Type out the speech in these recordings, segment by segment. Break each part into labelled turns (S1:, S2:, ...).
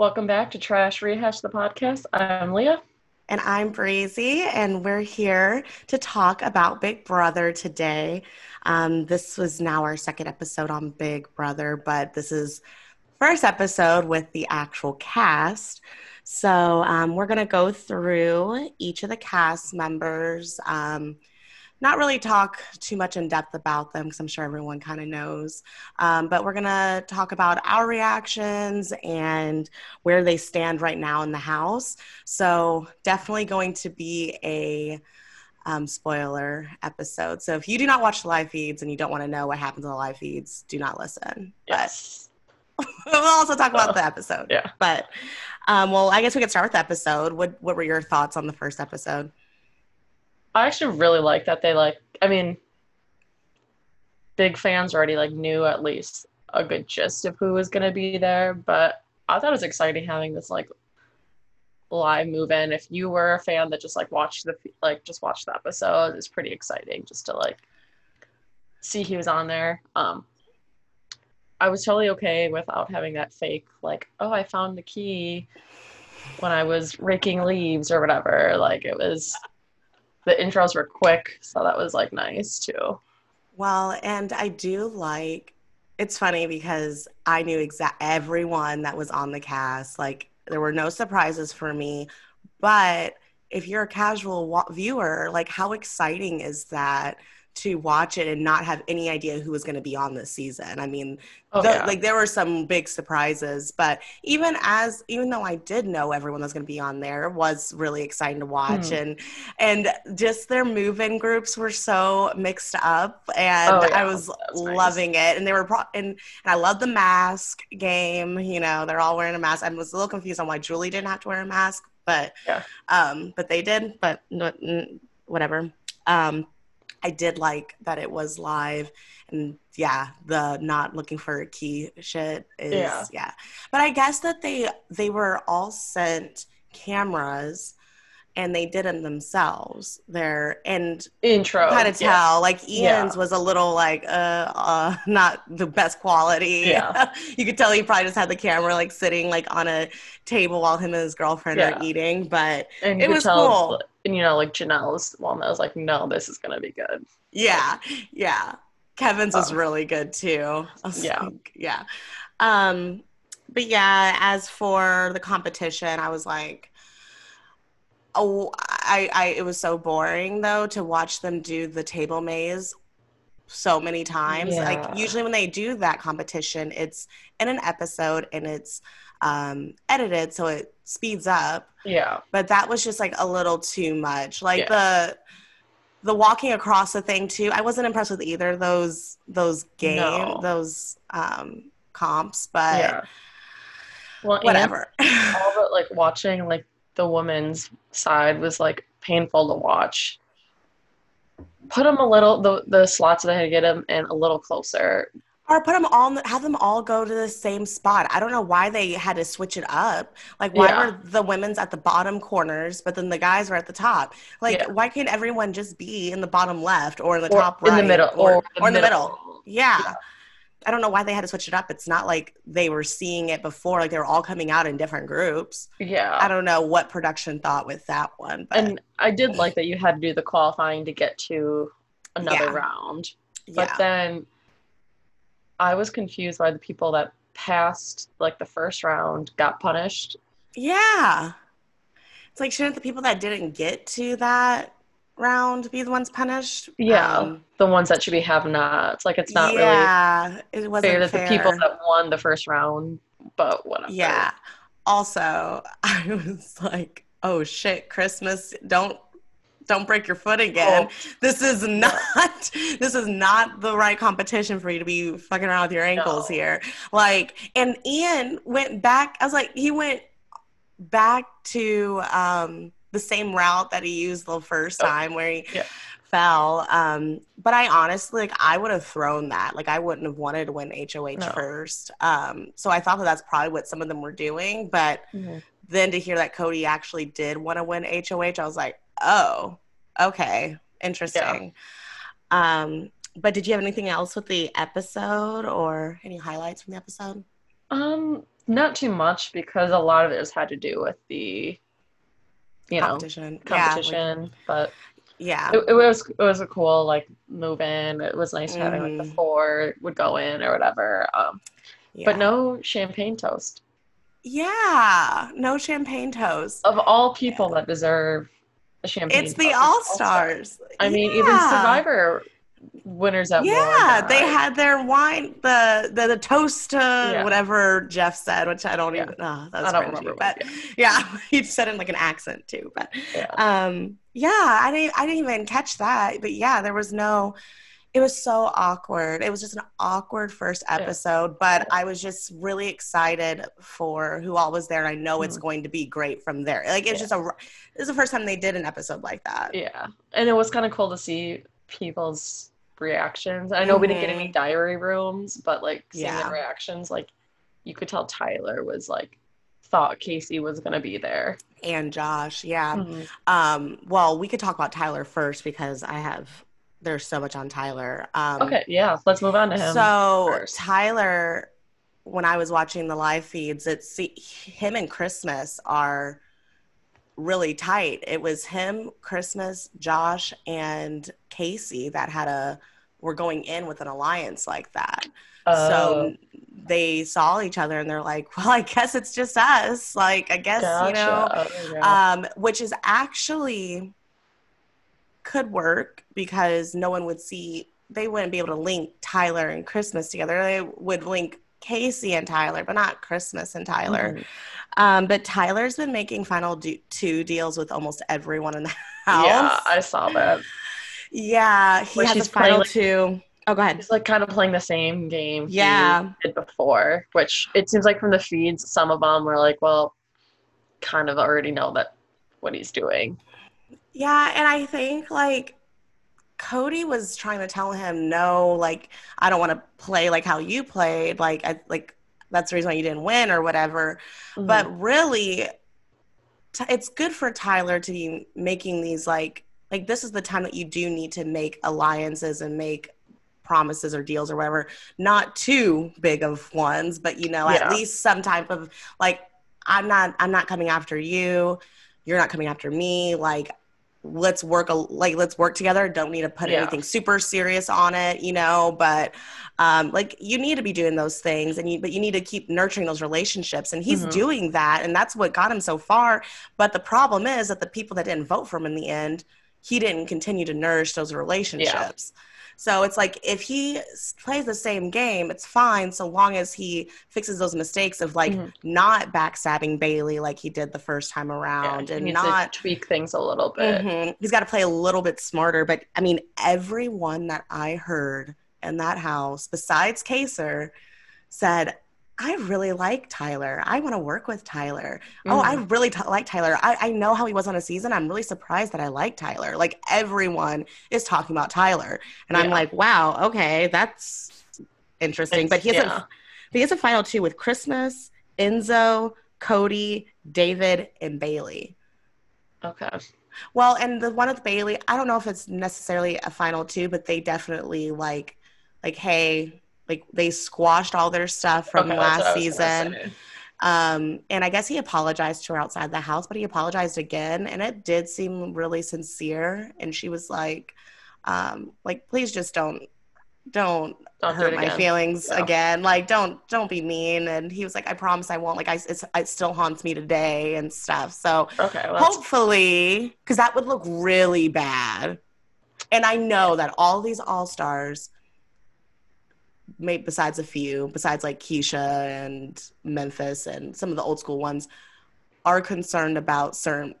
S1: Welcome back to Trash Rehash the podcast. I'm Leah.
S2: And I'm Breezy, and we're here to talk about Big Brother today. Um, this was now our second episode on Big Brother, but this is first episode with the actual cast. So um, we're going to go through each of the cast members. Um, not really talk too much in depth about them because I'm sure everyone kind of knows. Um, but we're going to talk about our reactions and where they stand right now in the house. So, definitely going to be a um, spoiler episode. So, if you do not watch the live feeds and you don't want to know what happens in the live feeds, do not listen.
S1: Yes.
S2: But we'll also talk about the episode.
S1: Yeah.
S2: But, um, well, I guess we could start with the episode. What, what were your thoughts on the first episode?
S1: I actually really like that they like. I mean, big fans already like knew at least a good gist of who was gonna be there, but I thought it was exciting having this like live move in. If you were a fan that just like watched the like just watched the episode, it's pretty exciting just to like see he was on there. Um, I was totally okay without having that fake like, oh, I found the key when I was raking leaves or whatever. Like it was the intros were quick, so that was like nice too.
S2: Well, and I do like it's funny because I knew exact everyone that was on the cast. Like there were no surprises for me, but if you're a casual wa- viewer, like how exciting is that to watch it and not have any idea who was going to be on this season. I mean,
S1: Oh,
S2: the,
S1: yeah.
S2: like there were some big surprises, but even as even though I did know everyone that was going to be on there, it was really exciting to watch
S1: Hmm.
S2: and and just their move-in groups were so mixed up and
S1: Oh, yeah.
S2: I was
S1: was nice.
S2: loving it and they were pro- and, and I love the mask game, you know, they're all wearing a mask. I was a little confused on why Julie didn't have to wear a mask, but
S1: Yeah.
S2: um but they did, but whatever. Um I did like that it was live and yeah, the not looking for a key shit is
S1: Yeah.
S2: yeah. But I guess that they they were all sent cameras and they did them themselves. They're and
S1: Intro.
S2: kind of
S1: yeah.
S2: tell like Ian's
S1: Yeah.
S2: was a little like uh uh not the best quality.
S1: Yeah.
S2: you could tell he probably just had the camera like sitting like on a table while him and his girlfriend
S1: Yeah.
S2: are eating, but
S1: And
S2: It was cool.
S1: And you know, like Janelle's one that was like, no, this is gonna be good.
S2: Yeah, yeah. Kevin's was
S1: Oh.
S2: really good too.
S1: Yeah.
S2: like, yeah. Um, but yeah, as for the competition, I was like, oh, I, I, it was so boring though to watch them do the table maze so many times.
S1: Yeah.
S2: Like usually when they do that competition, it's in an episode and it's um, edited so it speeds up
S1: Yeah.
S2: but that was just like a little too much. Like
S1: Yeah.
S2: the the walking across the thing too. I wasn't impressed with either of those those game
S1: No.
S2: those um comps, but
S1: yeah. Well,
S2: whatever.
S1: all but like watching like the woman's side was like painful to watch. Put them a little the the slots that I had to get them in a little closer.
S2: Or put them all in the- have them all go to the same spot. I don't know why they had to switch it up. Like why
S1: Yeah.
S2: were the women's at the bottom corners, but then the guys were at the top? Like
S1: Yeah.
S2: why can't everyone just be in the bottom left or in the
S1: Or
S2: top
S1: in the middle
S2: or, or in the middle? Yeah.
S1: Yeah.
S2: I don't know why they had to switch it up. It's not like they were seeing it before, like they were all coming out in different groups.
S1: Yeah.
S2: I don't know what production thought with that one. But
S1: and I did like that you had to do the qualifying to get to another round. But then I was confused by the people that passed like the first round got punished.
S2: yeah. It's like shouldn't the people that didn't get to that round be the ones punished?
S1: Yeah.
S2: Um,
S1: The ones that should be have nots. Like it's not really
S2: yeah, it wasn't
S1: fair that
S2: fair.
S1: the people that won the first round, but whatever.
S2: Yeah. Also, I was like, oh shit, Christmas, don't don't break your foot again.
S1: Oh.
S2: This is not this is not the right competition for you to be fucking around with your ankles
S1: No.
S2: here. Like and Ian went back, I was like, he went back to um the same route that he used the first
S1: Oh,
S2: time where he
S1: yeah.
S2: fell. Um, but I honestly like I would have thrown that. Like I wouldn't have wanted to win HOH
S1: No.
S2: first. Um, so I thought that that's probably what some of them were doing. But
S1: Mhm.
S2: Then to hear that Cody actually did want to win HOH, I was like, oh, okay, interesting. Um, but did you have anything else with the episode or any highlights from the episode?
S1: Um, not too much because a lot of it has had to do with the, you know,
S2: competition.
S1: competition. but
S2: Yeah.
S1: it, it was it was a cool like move in. It was nice having like the
S2: Mhm.
S1: four would go in or whatever. Um,
S2: yeah.
S1: but no champagne toast.
S2: Yeah. No champagne toast.
S1: Of all people that deserve a champagne,
S2: It's the
S1: toast,
S2: All
S1: All-Star.
S2: Stars.
S1: I mean, even Survivor winners at
S2: Yeah, they had their wine, the the, the toast to
S1: Yeah.
S2: whatever Jeff said, which I don't
S1: Yeah.
S2: even. Oh, that
S1: I don't remember.
S2: but
S1: yeah.
S2: yeah, he said it in like an accent too. But
S1: Yeah.
S2: um, yeah, I didn't I didn't even catch that. But yeah, there was no. It was so awkward. It was just an awkward first episode, but I was just really excited for who all was there. And I know it's
S1: Mhm.
S2: going to be great from there. Like it's
S1: Yeah.
S2: just a. This is the first time they did an episode like that.
S1: Yeah, and it was kind of cool to see people's reactions. I know we didn't get any diary rooms, but like seeing
S2: Yeah.
S1: their reactions, like you could tell Tyler was like thought Casey was gonna be there.
S2: And Josh, yeah.
S1: Mhm.
S2: Um, well, we could talk about Tyler first because I have there's so much on Tyler. Um,
S1: Okay, yeah, let's move on to him.
S2: so
S1: first.
S2: Tyler, when I was watching the live feeds, it's see, him and Christmas are really tight. It was him, Christmas, Josh, and Casey that had a were going in with an alliance like that.
S1: Oh,
S2: So they saw each other and they're like, "Well, I guess it's just us." Like, I guess you know.
S1: Oh, yeah.
S2: um, which is actually could work because no one would see they wouldn't be able to link Tyler and Christmas together. They would link Casey and Tyler, but not Christmas and Tyler.
S1: Mhm.
S2: Um, but Tyler's been making final do- two deals with almost everyone in the house.
S1: Yeah, I saw that.
S2: Yeah, he
S1: Where
S2: has a final
S1: like-
S2: two. Oh, go ahead.
S1: He's like kind of playing the same game he
S2: Yeah.
S1: did before, which it seems like from the feeds, some of them were like, well, kind of already know that what he's doing.
S2: Yeah, and I think like Cody was trying to tell him, no, like I don't want to play like how you played. Like I like that's the reason why you didn't win or whatever.
S1: Mm-hmm.
S2: But really, t- it's good for Tyler to be making these like like this is the time that you do need to make alliances and make promises or deals or whatever. Not too big of ones, but you know
S1: Yeah.
S2: at least some type of like I'm not I'm not coming after you. You're not coming after me. Like let's work a, like let's work together. Don't need to put
S1: Yeah.
S2: anything super serious on it you know but um like you need to be doing those things and you but you need to keep nurturing those relationships. And he's
S1: Mhm.
S2: doing that and that's what got him so far. But the problem is that the people that didn't vote for him in the end he didn't continue to nourish those relationships so it's like if he plays the same game it's fine so long as he fixes those mistakes of like
S1: Mhm.
S2: not backstabbing bayleigh like he did the first time around
S1: he
S2: and not
S1: to tweak things a little bit.
S2: Mhm. He's got to play a little bit smarter. But I mean, everyone that I heard in that house, besides Kaysar, said, I really like Tyler. I want to work with Tyler. Oh, I
S1: Mhm.
S2: really t- like Tyler. I-, I know how he was on a season. I'm really surprised that I like Tyler. Like everyone is talking about Tyler. And I'm like, wow, okay, that's interesting. but he has,
S1: yeah.
S2: a, he has a final two with Christmas, Enzo, Cody, David, and Bayleigh.
S1: okay.
S2: Well, and the one with Bayleigh, I don't know if it's necessarily a final two, but they definitely like, like, hey, like they squashed all their stuff from
S1: Okay,
S2: last
S1: I was gonna
S2: season. Um, and I guess he apologized to her outside the house, but he apologized again, and it did seem really sincere. And she was like, um, like, please just don't, don't
S1: Don't
S2: hurt my feelings
S1: Yeah.
S2: again. Like, don't, don't be mean. And he was like, I promise I won't. Like, I, it's, it still haunts me today and stuff. So
S1: Okay. Well,
S2: hopefully because that would look really bad and i know that all these all stars made besides a few besides like keesha and memphis and some of the old school ones are concerned about certain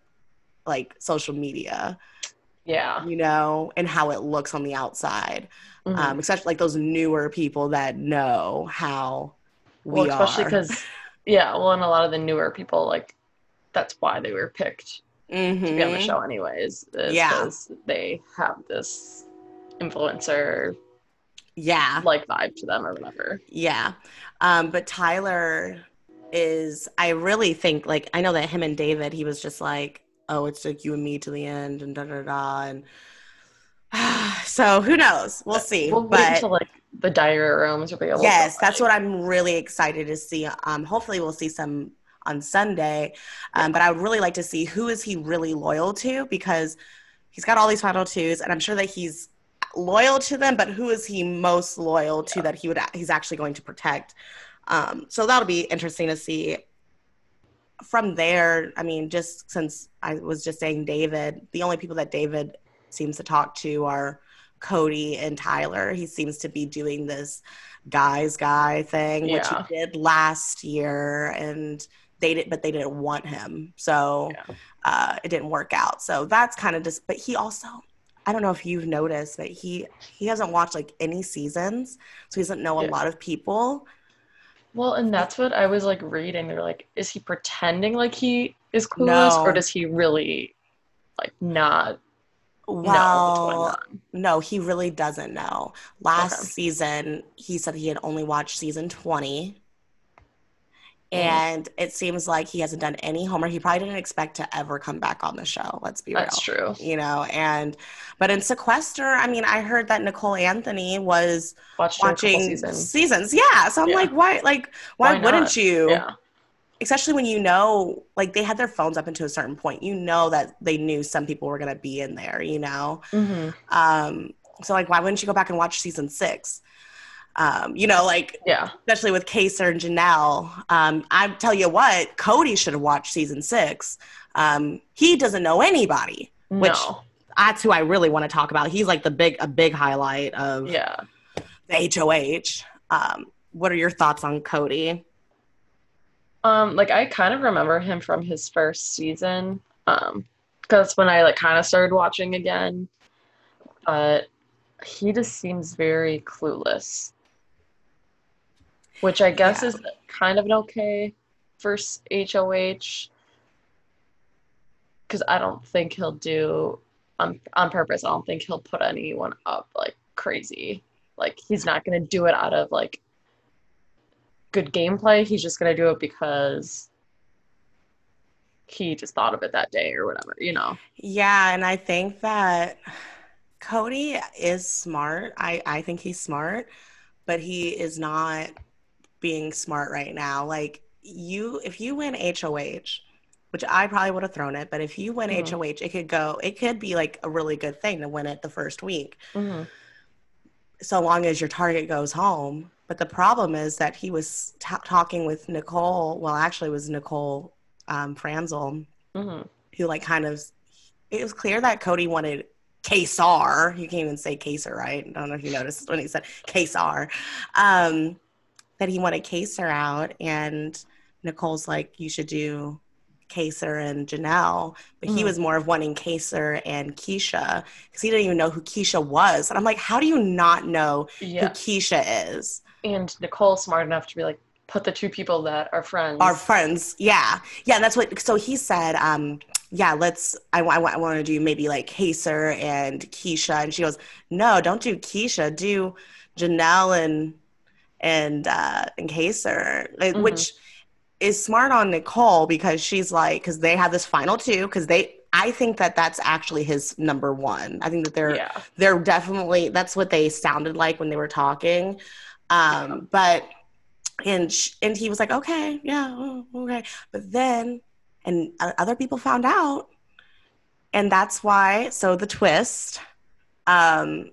S2: like social media
S1: yeah.
S2: you know and how it looks on the outside
S1: Mhm.
S2: um especially like those newer people that know how we
S1: well, especially
S2: are
S1: because, yeah, well, and a lot of the newer people, like, that's why they were picked to be on the
S2: Mhm.
S1: show, anyways.
S2: Yeah.
S1: 'cause they have this influencer
S2: yeah
S1: like vibe to them or whatever.
S2: Yeah. Um, but Tyler is, I really think, like, I know that him and David, he was just like, oh, it's like you and me to the end and da da da. And so who knows? We'll see.
S1: We'll wait
S2: but
S1: until like the diary rooms will be able.
S2: Yes, that's what I'm really excited to see. Um, hopefully, we'll see some on Sunday. Um, but I would really like to see who is he really loyal to because he's got all these final twos, and I'm sure that he's loyal to them. But who is he most loyal to
S1: Yeah.
S2: that he would he's actually going to protect? Um, so that'll be interesting to see. From there, I mean, just since I was just saying David, the only people that David seems to talk to are Cody and Tyler. He seems to be doing this guys guy thing, which he did last year, and they did, but they didn't want him, so
S1: Yeah.
S2: uh, it didn't work out. So that's kind of just. But he also, I don't know if you've noticed, but he he hasn't watched like any seasons, so he doesn't know a lot of people.
S1: Well, and that's what I was like reading. They're like, is he pretending like he is clueless,
S2: No.
S1: or does he really like not know what's going
S2: Well,
S1: on?
S2: no, he really doesn't know. Last
S1: Okay.
S2: season, he said he had only watched season 20.
S1: Mm.
S2: And it seems like he hasn't done any homework. He probably didn't expect to ever come back on the show. Let's be
S1: That's
S2: real.
S1: That's true.
S2: You know, and but in Sequester, I mean, I heard that Nicole Anthony was
S1: Watched it a couple
S2: watching
S1: seasons.
S2: seasons. Yeah. So I'm
S1: Yeah.
S2: like, why like why,
S1: Why
S2: wouldn't you?
S1: Yeah,
S2: especially when you know like they had their phones up until a certain point you know that they knew some people were going to be in there you know
S1: hmm
S2: um so like why wouldn't you go back and watch season six um you know like
S1: yeah,
S2: especially with Kaysar and Janelle um I tell you what Cody should have watched season six. Um he doesn't know anybody Which-
S1: no,
S2: that's who I really want to talk about. He's like the big a big highlight of
S1: yeah.
S2: the HOH um what are your thoughts on Cody?
S1: Um, like I kind of remember him from his first season. Um, because when I like kind of started watching again, but he just seems very clueless, which I guess
S2: Yeah.
S1: is kind of an okay first HOH. Because I don't think he'll do on on purpose. I don't think he'll put anyone up like crazy. Like he's not gonna do it out of like good gameplay. He's just gonna do it because he just thought of it that day or whatever, you know.
S2: Yeah, and I think that Cody is smart. I, I think he's smart, but he is not being smart right now. Like you if you win HOH, which I probably would have thrown it, but if you win
S1: Mhm.
S2: HOH, it could go it could be like a really good thing to win it the first week. So long as your target goes home. But the problem is that he was t- talking with Nicole. Well, actually, it was Nicole um, Franzel,
S1: hmm
S2: who like kind of it was clear that Cody wanted Kesar. You can't even say Kaser, right? I don't know if you noticed when he said Kesar. Um, that he wanted Kaysar out, and Nicole's like, you should do Kaysar and Janelle, but he
S1: Mhm.
S2: was more of wanting Kaysar and Keesha because he didn't even know who Keesha was. And I'm like, how do you not know who Keesha is?
S1: And Nicole's smart enough to be like, put the two people that are friends.
S2: Our friends, yeah, yeah. That's what. So he said, um, yeah, let's. I, I, I want to do maybe like Kaysar and Keesha, and she goes, no, don't do Keesha, do Janelle and and uh, and like,
S1: Mhm.
S2: which is smart on Nicole because she's like, because they have this final two, because they. I think that that's actually his number one. I think that they're
S1: yeah.
S2: they're definitely that's what they sounded like when they were talking um but and sh- and he was like okay yeah oh, okay but then and o- other people found out and that's why so the twist um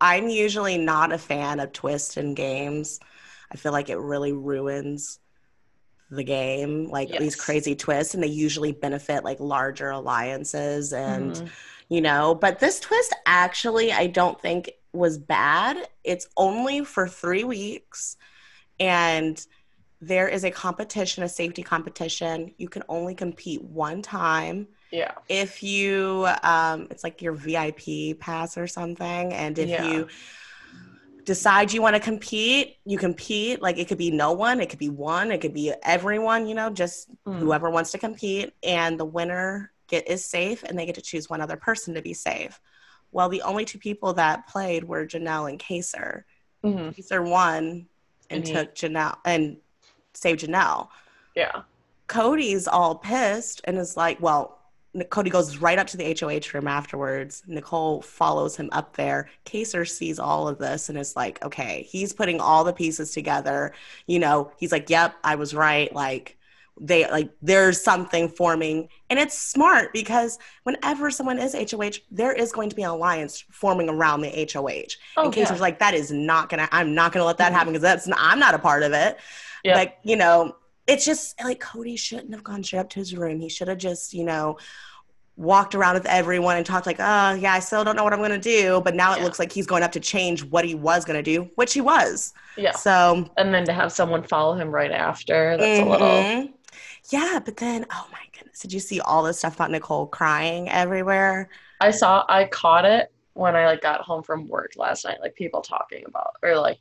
S2: i'm usually not a fan of twist in games. I feel like it really ruins the game like these crazy twists and they usually benefit like larger alliances and
S1: Mhm.
S2: you know but this twist actually i don't think was bad. It's only for three weeks and there is a competition a safety competition. You can only compete one time
S1: yeah.
S2: if you um it's like your vip pass or something and if
S1: Yeah.
S2: you decide you want to compete you compete like it could be no one it could be one it could be everyone you know just
S1: Mm.
S2: whoever wants to compete and the winner get is safe and they get to choose one other person to be safe well the only two people that played were janelle and kaysar
S1: Mhm.
S2: kaysar won and,
S1: he-
S2: took janelle and saved janelle
S1: Yeah.
S2: cody's all pissed and is like well Cody goes right up to the HOH room afterwards. Nicole follows him up there. Kaysar sees all of this and is like, okay, he's putting all the pieces together. You know, he's like, yep, I was right. Like, they like there's something forming and it's smart because whenever someone is hoh there is going to be an alliance forming around the hoh
S1: Oh,
S2: in case
S1: yeah.
S2: it's like that is not gonna i'm not gonna let that
S1: Mhm.
S2: happen because that's not, i'm not a part of it
S1: Yeah.
S2: like you know it's just like cody shouldn't have gone straight up to his room he should have just you know walked around with everyone and talked like oh yeah i still don't know what i'm gonna do but now it looks like he's going up to change what he was gonna do which he was
S1: Yeah.
S2: so
S1: And then to have someone follow him right after, that's a little.
S2: Mhm. Yeah, but then, oh my goodness, did you see all this stuff about Nicole crying everywhere?
S1: I saw, I caught it when I like got home from work last night, like people talking about, or like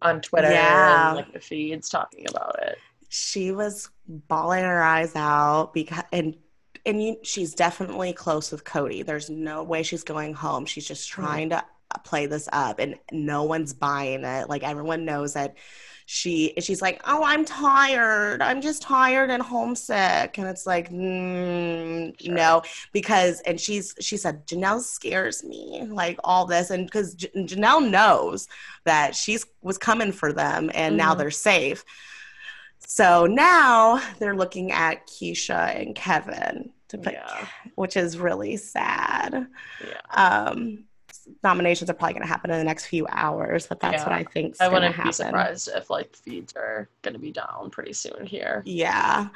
S1: on Twitter
S2: Yeah.
S1: and like the feeds talking about it.
S2: She was bawling her eyes out because, and and you, she's definitely close with Cody. There's no way she's going home. She's just trying to play this up, and no one's buying it. Like everyone knows that she she's like, oh, I'm tired. I'm just tired and homesick, and it's like, mm,
S1: Sure.
S2: no, because and she's she said Janelle scares me, like all this, and because J- Janelle knows that she's was coming for them, and now
S1: Mhm.
S2: they're safe. So now they're looking at Keesha and Kevin to put,
S1: Yeah.
S2: which is really sad.
S1: Yeah.
S2: Um, nominations are probably going to happen in the next few hours, but that's what I think
S1: I
S2: going to
S1: wouldn't
S2: happen.
S1: be surprised if like feeds are going to be down pretty soon here.
S2: Yeah.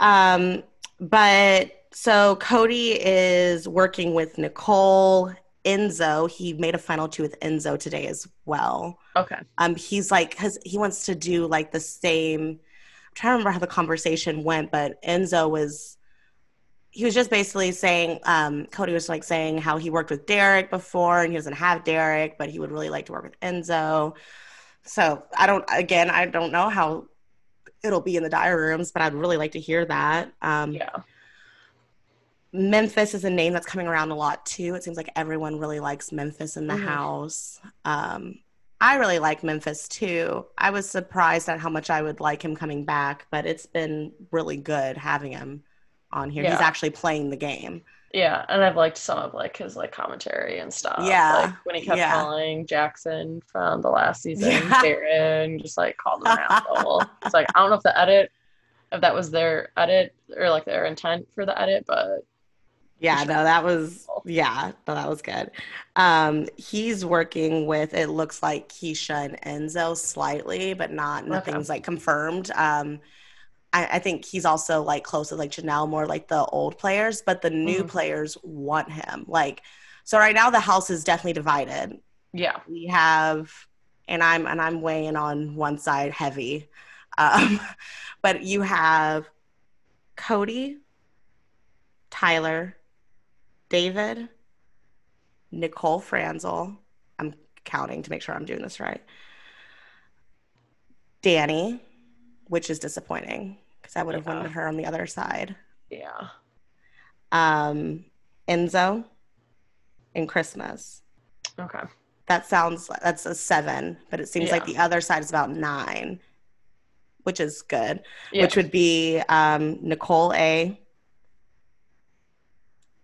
S2: Um, but so Cody is working with Nicole, Enzo. He made a final two with Enzo today as well.
S1: Okay.
S2: Um, he's like, cause he wants to do like the same. Trying to remember how the conversation went, but Enzo was, he was just basically saying, um, Cody was like saying how he worked with Derrick before and he doesn't have Derrick, but he would really like to work with Enzo. So I don't, again, I don't know how it'll be in the diary rooms, but I'd really like to hear that. Um,
S1: Yeah.
S2: Memphis is a name that's coming around a lot too. It seems like everyone really likes Memphis in the
S1: Mhm.
S2: house. Um, I really like Memphis too. I was surprised at how much I would like him coming back, but it's been really good having him on here. He's actually playing the game.
S1: Yeah, and I've liked some of like his like commentary and stuff.
S2: Yeah,
S1: like when he kept
S2: yeah.
S1: calling Jackson from the last season,
S2: Yeah.
S1: Darren just like called him an asshole. It's like I don't know if the edit, if that was their edit or like their intent for the edit, but
S2: Yeah, no, that was yeah, no, that was good. Um, he's working with it looks like Keesha and Enzo slightly, but not
S1: Okay.
S2: nothing's like confirmed. Um, I, I think he's also like close with like Janelle, more like the old players, but the new
S1: Mhm.
S2: players want him. Like, so right now the house is definitely divided.
S1: yeah,
S2: We have, and I'm and I'm weighing on one side heavy, um, but you have Cody, Tyler, David, Nicole Franzel. I'm counting to make sure I'm doing this right. Dani, which is disappointing because I would have
S1: Yeah.
S2: wanted her on the other side.
S1: yeah,
S2: Um, Enzo and Christmas.
S1: okay,
S2: That sounds that's a seven, but it seems like the other side is about nine, which is good.
S1: yeah,
S2: Which would be um, Nicole A,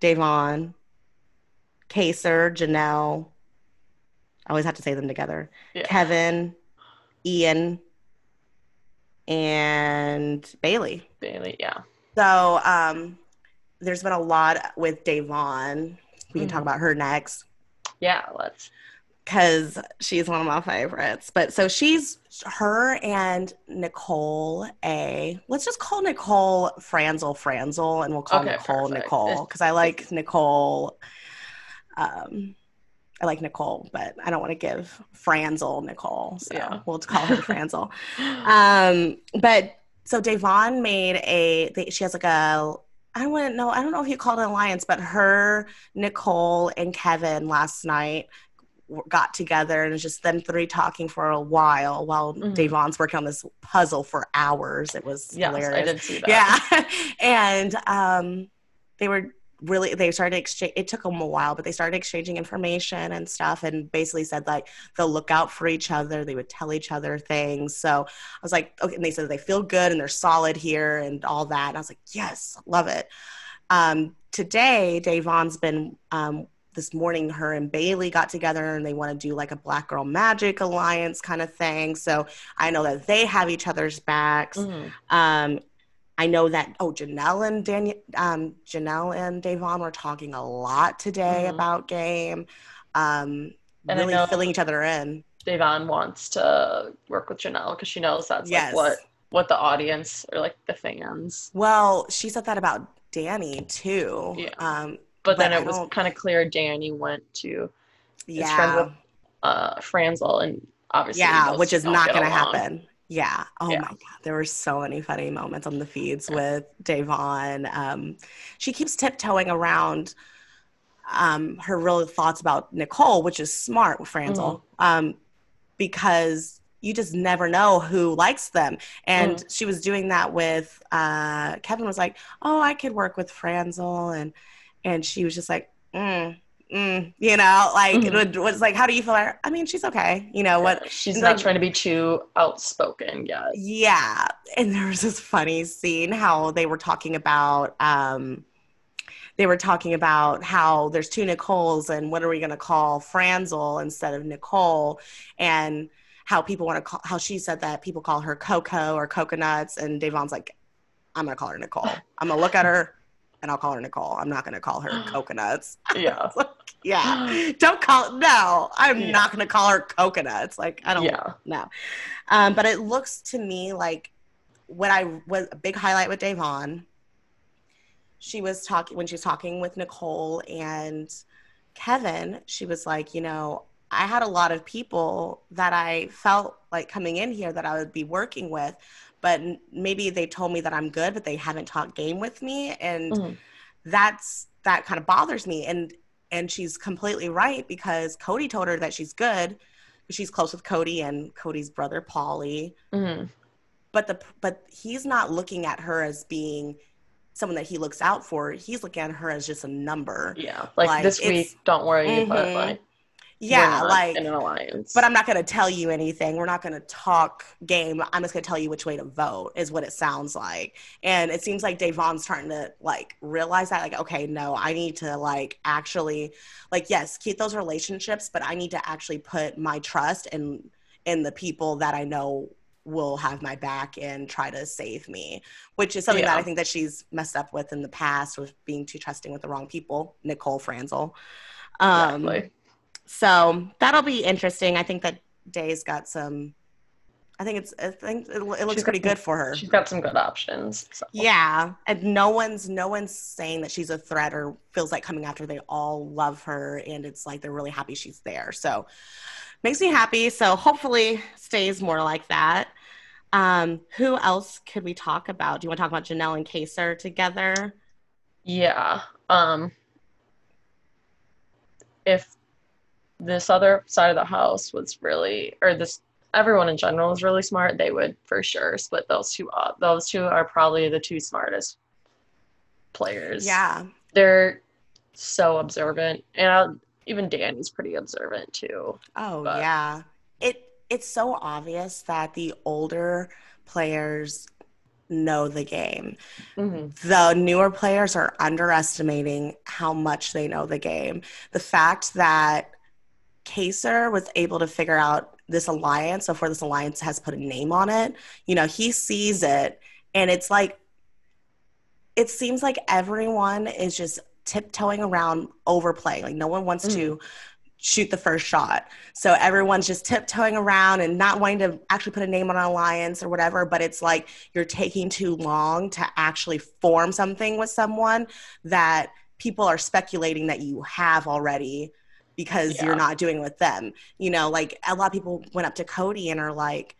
S2: Da'Vonne, Kaysar, Janelle. I always have to say them together.
S1: yeah,
S2: Kevin, Ian, and Bayleigh.
S1: Bayleigh, yeah,
S2: So um, there's been a lot with Da'Vonne. We can talk
S1: Mhm.
S2: about her next.
S1: yeah. Let's
S2: because she's one of my favorites. But so she's her and Nicole A. Let's just call Nicole Franzel Franzel, and we'll call
S1: Okay,
S2: Nicole
S1: perfect.
S2: Nicole because I like Nicole. Um, I like Nicole, but I don't want to give Franzel Nicole, so
S1: Yeah.
S2: we'll call her Franzel. Um, but so Da'Vonne made a. They, she has like a. I to know. I don't know if you called it an alliance, but her, Nicole, and Kevin last night got together and it's just them three talking for a while while
S1: Mhm.
S2: Da'Vonne's working on this puzzle for hours. It was
S1: yes,
S2: hilarious.
S1: I did see that.
S2: Yeah. and um, they were really, they started exchange. It took them a while, but they started exchanging information and stuff and basically said like they'll look out for each other. They would tell each other things. So I was like, okay. And they said they feel good and they're solid here and all that. And I was like, yes, love it. Um, today, Da'Vonne's been um, this morning. Her and Bailey got together, and they want to do like a Black Girl Magic alliance kind of thing. So I know that they have each other's backs.
S1: Mhm.
S2: Um, I know that oh Janelle and Daniel, um, Janelle and Da'Vonne were talking a lot today
S1: Mhm.
S2: about game. Um, really filling each other in.
S1: Da'Vonne wants to work with Janelle because she knows that's
S2: Yes.
S1: like what what the audience or like the fans.
S2: Well, she said that about Dani too.
S1: Yeah.
S2: Um,
S1: But, then
S2: I
S1: it was kind of clear Dani went to
S2: yeah.
S1: friends with- uh Franzel and obviously
S2: yeah, which is
S1: don't
S2: going to happen. Yeah. Oh
S1: Yeah.
S2: my God. There were so many funny moments on the feeds with Da'Vonne. Um, she keeps tiptoeing around um, her real thoughts about Nicole, which is smart with Franzel,
S1: Mm-hmm.
S2: um, because you just never know who likes them. And
S1: Mm.
S2: she was doing that with uh, Kevin was like, "Oh, I could work with Franzel," and and she was just like, mm, mm, you know, like
S1: Mhm.
S2: it was like, "How do you feel?" I mean, she's okay. You know what?
S1: She's not
S2: like-
S1: trying to be too outspoken yet.
S2: Yeah. And there was this funny scene how they were talking about um they were talking about how there's two Nicoles and what are we gonna call Franzel instead of Nicole and how people want to call how she said that people call her Coco or coconuts and Da'Vonne's like, I'm gonna call her Nicole. I'm gonna look at her and I'll call her Nicole. I'm not gonna call her coconuts.
S1: Yeah.
S2: Yeah. Don't call no, I'm
S1: Yeah.
S2: not gonna call her coconuts. Like I don't
S1: Yeah.
S2: no. Um, but it looks to me like what I was a big highlight with Da'Vonne. She was talking when she was talking with Nicole and Kevin. She was like, you know, I had a lot of people that I felt like coming in here that I would be working with, but maybe they told me that I'm good, but they haven't talked game with me, and
S1: Mhm.
S2: that's that kind of bothers me. And and she's completely right because Cody told her that she's good. She's close with Cody and Cody's brother Paulie,
S1: Mhm.
S2: but the but he's not looking at her as being someone that he looks out for. He's looking at her as just a number.
S1: Yeah. Like,
S2: Like,
S1: this week, don't worry, but
S2: Mhm.
S1: like
S2: Yeah, like
S1: in an alliance.
S2: but I'm not going to tell you anything. We're not going to talk game. I'm just going to tell you which way to vote is what it sounds like. And it seems like Da'Vonne's starting to like realize that like okay, no, I need to like actually like yes, keep those relationships, but I need to actually put my trust in in the people that I know will have my back and try to save me, which is something that I think that she's messed up with in the past with being too trusting with the wrong people, Nicole Franzel. Um,
S1: Exactly.
S2: So that'll be interesting. I think that Day's got some. I think it's. I think it, it looks
S1: She's
S2: pretty
S1: got-
S2: good for her.
S1: She's got some good options. So.
S2: Yeah, and no one's no one's saying that she's a threat or feels like coming after. They all love her, and it's like they're really happy she's there. So makes me happy. So hopefully stays more like that. Um, who else could we talk about? Do you want to talk about Janelle and Kaysar together?
S1: Yeah. Um if this other side of the house was really or this everyone in general was really smart, they would for sure split those two up. Those two are probably the two smartest players.
S2: Yeah,
S1: They're so observant and uh, even Dani's pretty observant too.
S2: Oh
S1: But-
S2: yeah. It it's so obvious that the older players know the game. The newer players are underestimating how much they know the game. The fact that Kaysar was able to figure out this alliance before this alliance has put a name on it, you know, he sees it and it's like it seems like everyone is just tiptoeing around overplaying. Like no one wants to mm. shoot the first shot. So everyone's just tiptoeing around and not wanting to actually put a name on an alliance or whatever, but it's like you're taking too long to actually form something with someone that people are speculating that you have already because
S1: Yeah.
S2: you're not doing with them. You know, like a lot of people went up to Cody and are like,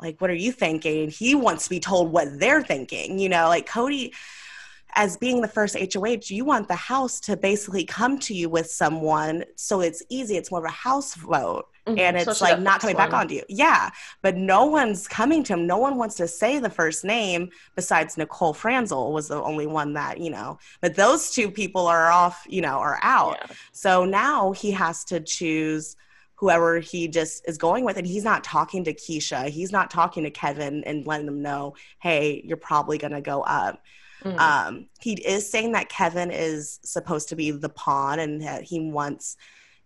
S2: like, what are you thinking? And he wants to be told what they're thinking. You know, like Cody, as being the first HOH, you want the house to basically come to you with someone so it's easy. It's more of a house vote.
S1: Mhm.
S2: And it's like not coming back onto you. Yeah. But no one's coming to him. No one wants to say the first name besides Nicole Franzel was the only one that, you know, but those two people are off, you know, are out.
S1: Yeah.
S2: So now he has to choose whoever he just is going with. And he's not talking to Keesha. He's not talking to Kevin and letting them know, hey, you're probably going to go up. Mm. Um, he is saying that Kevin is supposed to be the pawn and that he wants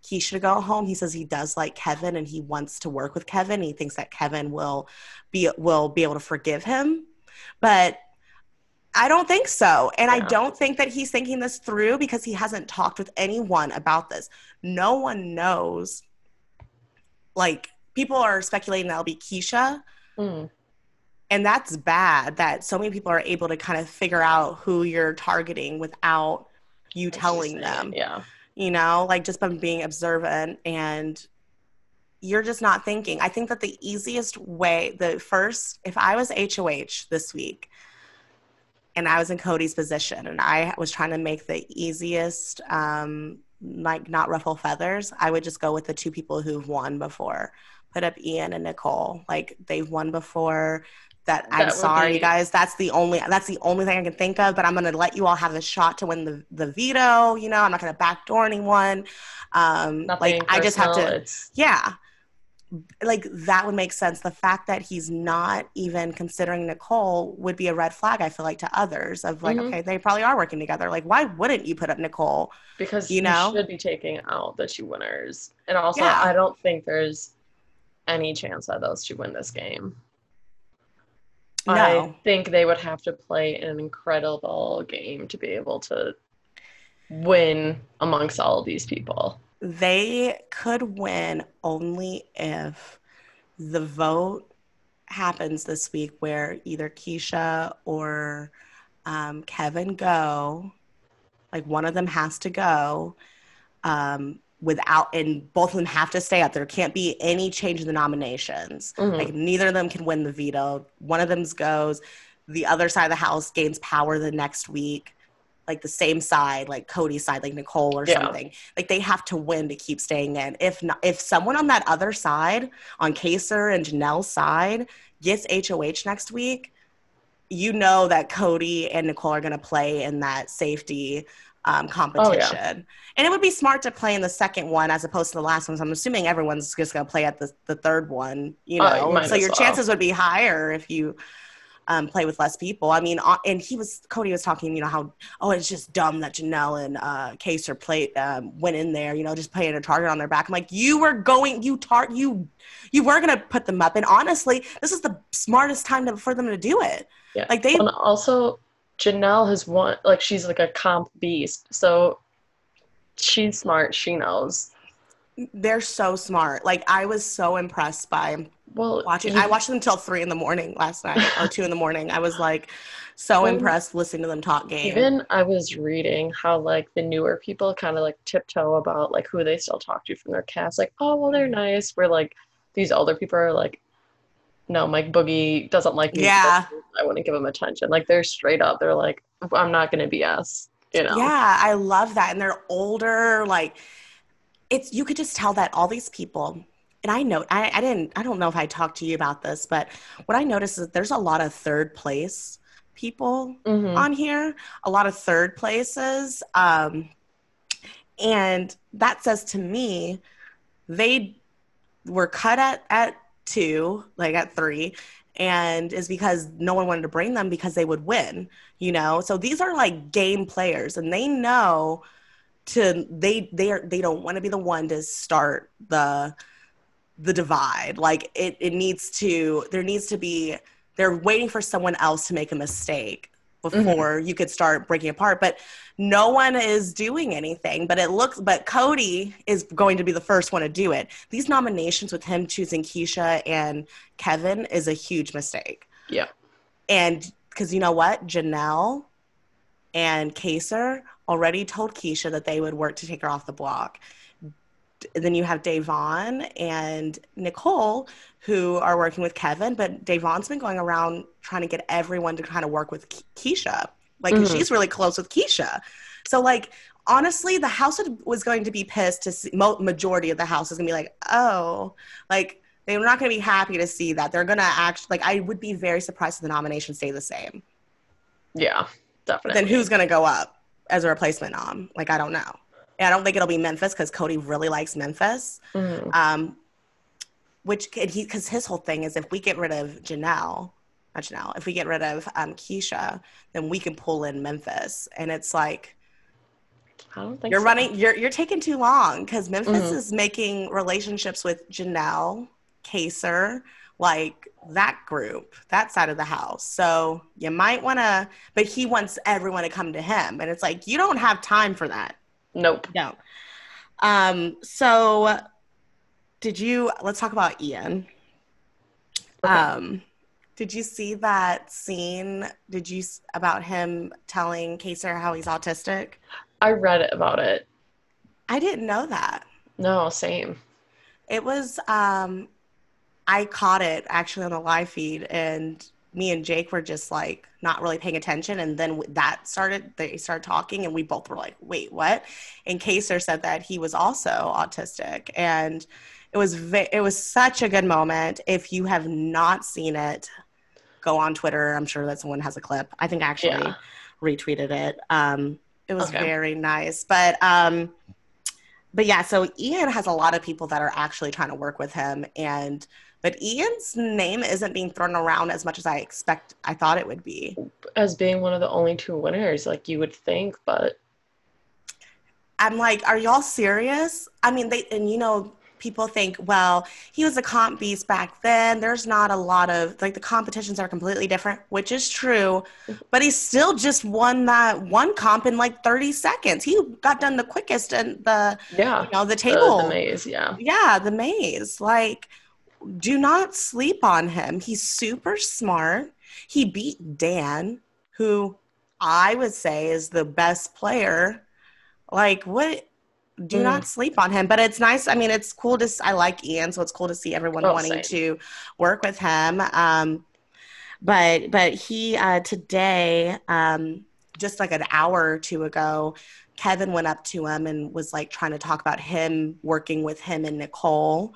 S2: Keesha should go home. He says he does like Kevin and he wants to work with Kevin. He thinks that Kevin will be will be able to forgive him. But I don't think so. And yeah. I don't think that he's thinking this through because he hasn't talked with anyone about this. No one knows. Like, people are speculating that'll be Keesha. Mm. And that's bad that so many people are able to kind of figure out who you're targeting without you telling them.
S1: Yeah.
S2: You know, like just by being observant and you're just not thinking. I think that the easiest way, the first, if I was HOH this week, and I was in Cody's position and I was trying to make the easiest, um, like not ruffle feathers, I would just go with the two people who've won before. Put up Ian and Nicole. Like they've won before. That, that I'm sorry, be... guys. That's the only that's the only thing I can think of. But I'm gonna let you all have a shot to win the the veto. You know, I'm not gonna backdoor anyone. Um, Nothing like personal, I just have to. It's... Yeah, like that would make sense. The fact that he's not even considering Nicole would be a red flag, I feel like, to others of like, mm-hmm. okay, they probably are working together. Like, why wouldn't you put up Nicole?
S1: Because you know should be taking out the two winners. And also yeah. I don't think there's any chance that those two win this game. No. I think they would have to play an incredible game to be able to win amongst all of these people
S2: they could win only if the vote happens this week where either Keesha or um, Kevin go, like one of them has to go um, without, and both of them have to stay up. There can't be any change in the nominations. Mm-hmm. Like neither of them can win the veto. One of them goes, the other side of the house gains power the next week like the same side, like Cody's side, like Nicole or yeah. something. Like they have to win to keep staying in. If not, if someone on that other side, on Kaysar and Janelle's side, gets HOH next week, you know that Cody and Nicole are going to play in that safety um, competition. Oh, yeah. And it would be smart to play in the second one as opposed to the last one. So I'm assuming everyone's just going to play at the, the third one, you oh, know. Oh, so your well. chances would be higher if you um, play with less people. I mean, uh, and he was Cody was talking, you know, how oh it's just dumb that Janelle and uh, Kaysar played um, went in there, you know, just playing a target on their back. I'm like, you were going, you tar, you you were gonna put them up, and honestly, this is the smartest time to, for them to do it.
S1: Yeah, like they and also Janelle has won, like she's like a comp beast, so she's smart. She knows.
S2: They're so smart. Like I was so impressed by well watching. I watched them until three in the morning last night or two in the morning. I was like so well, impressed listening to them talk game.
S1: Even I was reading how like the newer people kind of like tiptoe about like who they still talk to from their cast. Like, oh well, they're nice. We're like these older people are like, no, Mike Boogie doesn't like me.
S2: Yeah,
S1: I wouldn't give him attention. Like they're straight up. They're like, I'm not gonna BS. You know?
S2: Yeah, I love that, and they're older. Like, it's you could just tell that all these people and I know I, I didn't I don't know if I talked to you about this, but what I noticed is there's a lot of third place people mm-hmm. on here, a lot of third places. Um, and that says to me they were cut at at two, like at three, and is because no one wanted to bring them because they would win, you know. So these are like game players and they know to they they are they don't want to be the one to start the the divide. Like it, it needs to, there needs to be, they're waiting for someone else to make a mistake before mm-hmm. you could start breaking apart. But no one is doing anything. But it looks, but Cody is going to be the first one to do it. These nominations with him choosing Keesha and Kevin is a huge mistake.
S1: Yeah.
S2: And because you know what? Janelle and Kaysar already told Keesha that they would work to take her off the block then you have Da'Vonne and Nicole who are working with Kevin, but Da'Vonne's been going around trying to get everyone to kind of work with Keesha. Like mm-hmm. she's really close with Keesha. So like honestly, the house was going to be pissed to see majority of the house is gonna be like, oh, like they're not gonna be happy to see that. They're gonna act like I would be very surprised if the nominations stay the same.
S1: Yeah, definitely.
S2: Then who's gonna go up as a replacement nom? Like I don't know. I don't think it'll be Memphis because Cody really likes Memphis.
S1: Mhm.
S2: Um, which and he because his whole thing is if we get rid of Janelle, not Janelle, if we get rid of um, Keesha, then we can pull in Memphis. And it's like
S1: I don't think
S2: you're
S1: so.
S2: running, you're you're taking too long because Memphis
S1: Mhm.
S2: is making relationships with Janelle, Kaysar, like that group, that side of the house. So you might want to, but he wants everyone to come to him, and it's like you don't have time for that.
S1: Nope.
S2: No. Um, so did you let's talk about Ian.
S1: Okay.
S2: Um did you see that scene? Did you s- about him telling Kaysar how he's autistic?
S1: I read about it.
S2: I didn't know that.
S1: No, same.
S2: It was um I caught it actually on the live feed and me and Jake were just like not really paying attention and then that started they started talking and we both were like wait what? And Kaysar said that he was also autistic and it was ve- it was such a good moment. If you have not seen it go on Twitter. I'm sure that someone has a clip. I think I actually
S1: Yeah.
S2: retweeted it. Um it was
S1: Okay.
S2: very nice. But um but yeah, so Ian has a lot of people that are actually trying to work with him, and but Ian's name isn't being thrown around as much as I expect. I thought it would be.
S1: As being one of the only two winners, like you would think, but
S2: I'm like, are y'all serious? I mean, they and you know, people think, well, he was a comp beast back then. There's not a lot of like the competitions are completely different, which is true, but he still just won that one comp in like 30 seconds. He got done the quickest and the
S1: yeah.
S2: you know the
S1: The,
S2: table.
S1: the maze, yeah.
S2: Yeah, the maze. Like, do not sleep on him. He's super smart. He beat Dan, who I would say is the best player. Like, what? Do
S1: Mm.
S2: not sleep on him. But it's nice. I mean, it's cool to. I like Ian, so it's cool to see everyone
S1: Oh,
S2: wanting
S1: same.
S2: to work with him. Um, but but he uh, today, um, just like an hour or two ago, Kevin went up to him and was like trying to talk about him working with him and Nicole,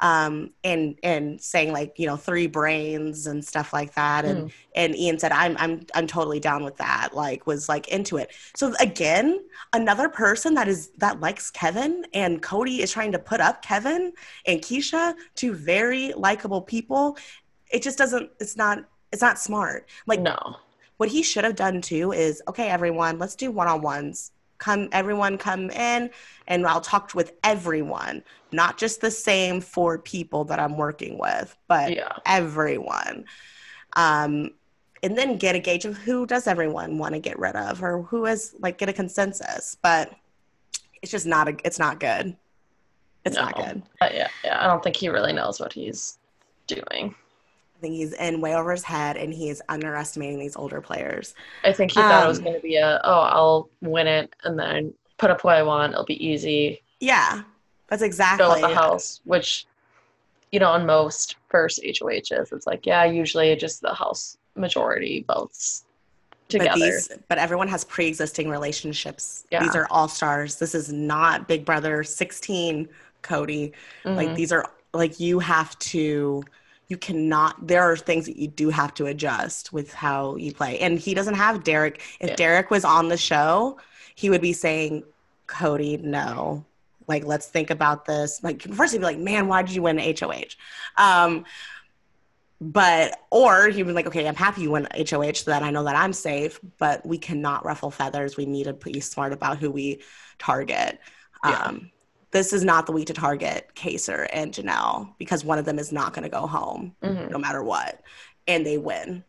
S2: um, and and saying like you know three brains and stuff like that. And and Ian said I'm I'm I'm totally down with that. Like was like into it. So again, another person that is that likes Kevin and Cody is trying to put up Kevin and Keesha, two very likable people. It just doesn't. It's not. It's not smart. Like
S1: no.
S2: what he should have done too is okay everyone let's do one-on-ones come everyone come in and i'll talk with everyone not just the same four people that i'm working with but
S1: Yeah.
S2: everyone um and then get a gauge of who does everyone want to get rid of or who is like get a consensus but it's just not a it's not good it's not good
S1: Uh, yeah. Yeah. I don't think he really knows what he's doing.
S2: I think he's in way over his head and he is underestimating these older players
S1: I think he thought it was
S2: Um,
S1: going to be a, oh, I'll win it and then put up what I want. It'll be easy.
S2: yeah that's
S1: Fill
S2: exactly
S1: up the house, which, you know, on most first HOHs, it's like, yeah, usually just the house majority votes together.
S2: But these, but everyone has pre-existing relationships.
S1: Yeah.
S2: These are all stars. This is not Big Brother 16, Cody. Like
S1: Mhm.
S2: these are like you have to. You cannot. There are things that you do have to adjust with how you play. And he doesn't have Derrick. If
S1: Yeah.
S2: Derrick was on the show, he would be saying, "Cody, no." Like, let's think about this. Like, first he'd be like, "Man, why did you win HOH?" Um, but or he'd be like, okay, I'm happy you went HOH so that I know that I'm safe, but we cannot ruffle feathers. We need to be smart about who we target.
S1: Yeah.
S2: Um, this is not the week to target Kaysar and Janelle because one of them is not going to go home
S1: Mhm.
S2: no matter what, and they win.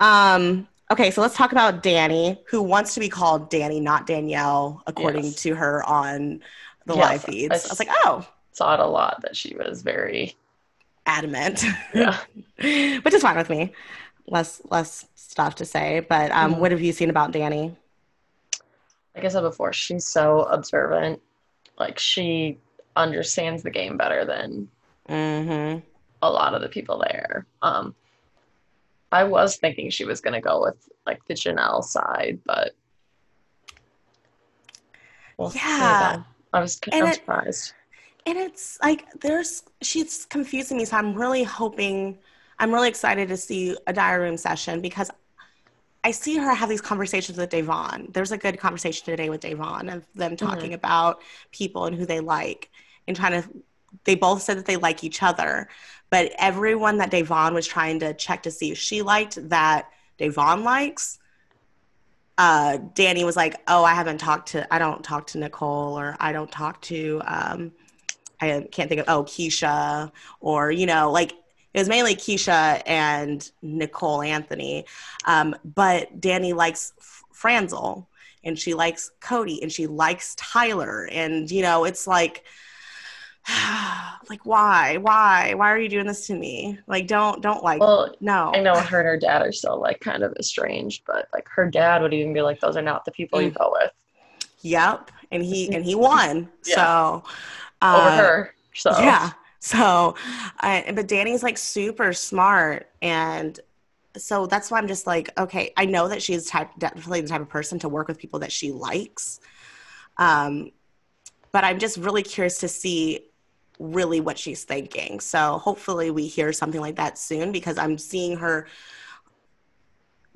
S2: Um, okay, so let's talk about Dani, who wants to be called Dani, not Danielle, according
S1: Yes.
S2: to her on the
S1: Yes,
S2: live feeds.
S1: I
S2: I was like, oh,
S1: Saw it a lot that she was very,
S2: adamant.
S1: yeah.
S2: which is fine with me. Less less stuff to say, but um,
S1: Mhm.
S2: what have you seen about Dani?
S1: like I said before, she's so observant. Like she understands the game better than
S2: Mm-hmm.
S1: a lot of the people there. Um, I was thinking she was gonna go with like the Janelle side, but well,
S2: Yeah.
S1: I was I'm
S2: it-
S1: surprised.
S2: And it's like there's she's confusing me, so I'm really hoping I'm really excited to see a diary room session because I see her have these conversations with Da'Vonne. There's a good conversation today with Da'Vonne of them talking mm-hmm. about people and who they like and trying to. They both said that they like each other, but everyone that Da'Vonne was trying to check to see if she liked that Da'Vonne likes. Uh, Dani was like, "Oh, I haven't talked to. I don't talk to Nicole, or I don't talk to. Um, I can't think of. Oh, Keesha, or you know, like it was mainly Keesha and Nicole Anthony. Um, but Dani likes Franzel and she likes Cody and she likes Tyler. And, you know, it's like, like why why why are you doing this to me like don't don't like well no
S1: i know her and her dad are still like kind of estranged but like her dad would even be like those are not the people you mm. go with
S2: yep and he and he won yeah. so
S1: uh, over her so
S2: yeah so, uh, but Dani's like super smart. And so that's why I'm just like, okay, I know that she's type, definitely the type of person to work with people that she likes. Um, but I'm just really curious to see really what she's thinking. So hopefully we hear something like that soon because I'm seeing her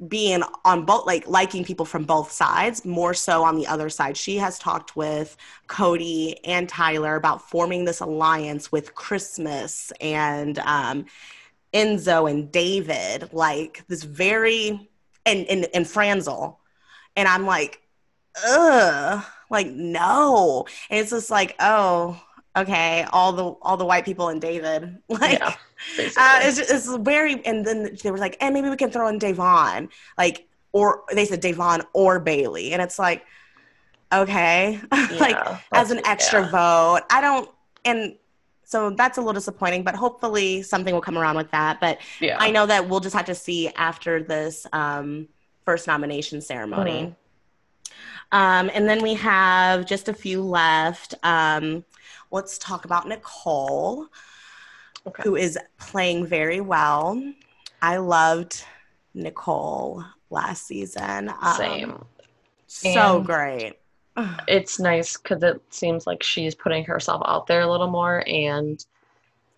S2: being on both like liking people from both sides more so on the other side. She has talked with cody and tyler about forming this alliance with christmas and um, enzo and david like this very and and, and franzel. And i'm like ugh like no. And it's just like oh okay all the all the white people and david like yeah uh, it's, it's very, and then they were like, and maybe we can throw in Da'Vonne, like, or they said Da'Vonne or Bayleigh, and it's like, okay, yeah, like as an extra yeah. vote, I don't, and so that's a little disappointing, but hopefully something will come around with that. But yeah. I know that we'll just have to see after this um, first nomination ceremony. Mm-hmm. Um, and then we have just a few left. Um, let's talk about Nicole okay. who is playing very well. I loved Nicole last season.
S1: Um, Same.
S2: So and great.
S1: It's nice because it seems like she's putting herself out there a little more, and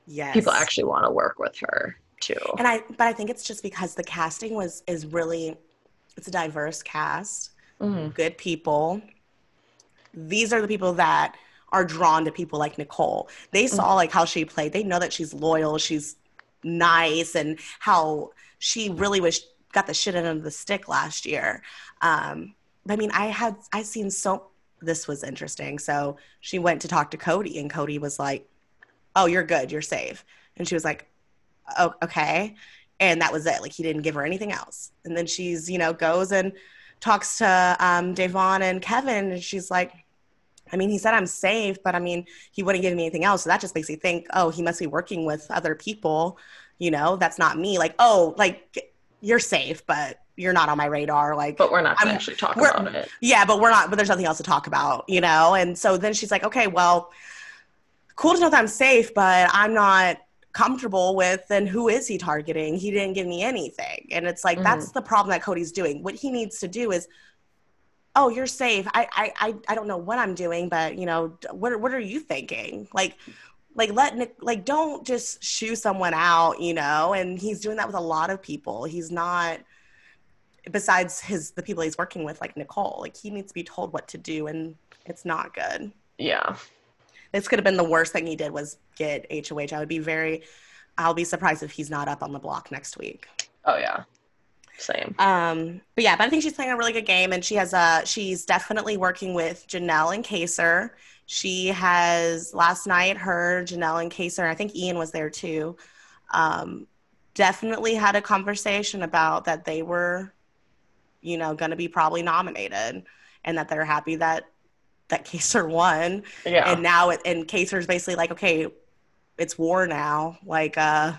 S1: yes. people actually want to work with her too.
S2: And I, but I think it's just because the casting was is really, it's a diverse cast, mm-hmm. good people. These are the people that are drawn to people like Nicole. They saw mm-hmm. like how she played. They know that she's loyal, she's nice, and how she really was got the shit of the stick last year. Um, I mean, I had I seen so this was interesting. So she went to talk to Cody, and Cody was like, "Oh, you're good. You're safe." And she was like, "Oh, okay." And that was it. Like he didn't give her anything else. And then she's, you know, goes and talks to um, Da'Vonne and Kevin, and she's like, I mean, he said I'm safe, but I mean, he wouldn't give me anything else. So that just makes me think, oh, he must be working with other people. You know, that's not me. Like, oh, like you're safe, but you're not on my radar. Like,
S1: but we're not to actually talk about it.
S2: Yeah, but we're not. But there's nothing else to talk about. You know. And so then she's like, okay, well, cool to know that I'm safe, but I'm not comfortable with and who is he targeting he didn't give me anything and it's like mm-hmm. that's the problem that cody's doing what he needs to do is oh you're safe. I, I i don't know what i'm doing but you know what, what are you thinking? Like like let Nick, like don't just shoo someone out you know? And he's doing that with a lot of people. He's not besides his the people he's working with like nicole like he needs to be told what to do and it's not good.
S1: Yeah.
S2: This could have been the worst thing he did was get hoh i would be very i'll be surprised if he's not up on the block next week.
S1: Oh yeah same.
S2: Um, but yeah, but I think she's playing a really good game, and she has a. She's definitely working with Janelle and Kaysar. She has last night her Janelle and Kaysar. I think Ian was there too. Um, definitely had a conversation about that they were, you know, going to be probably nominated, and that they're happy that that Kaysar won. Yeah. And now it and Kaysar's basically like, okay, it's war now. Like, uh,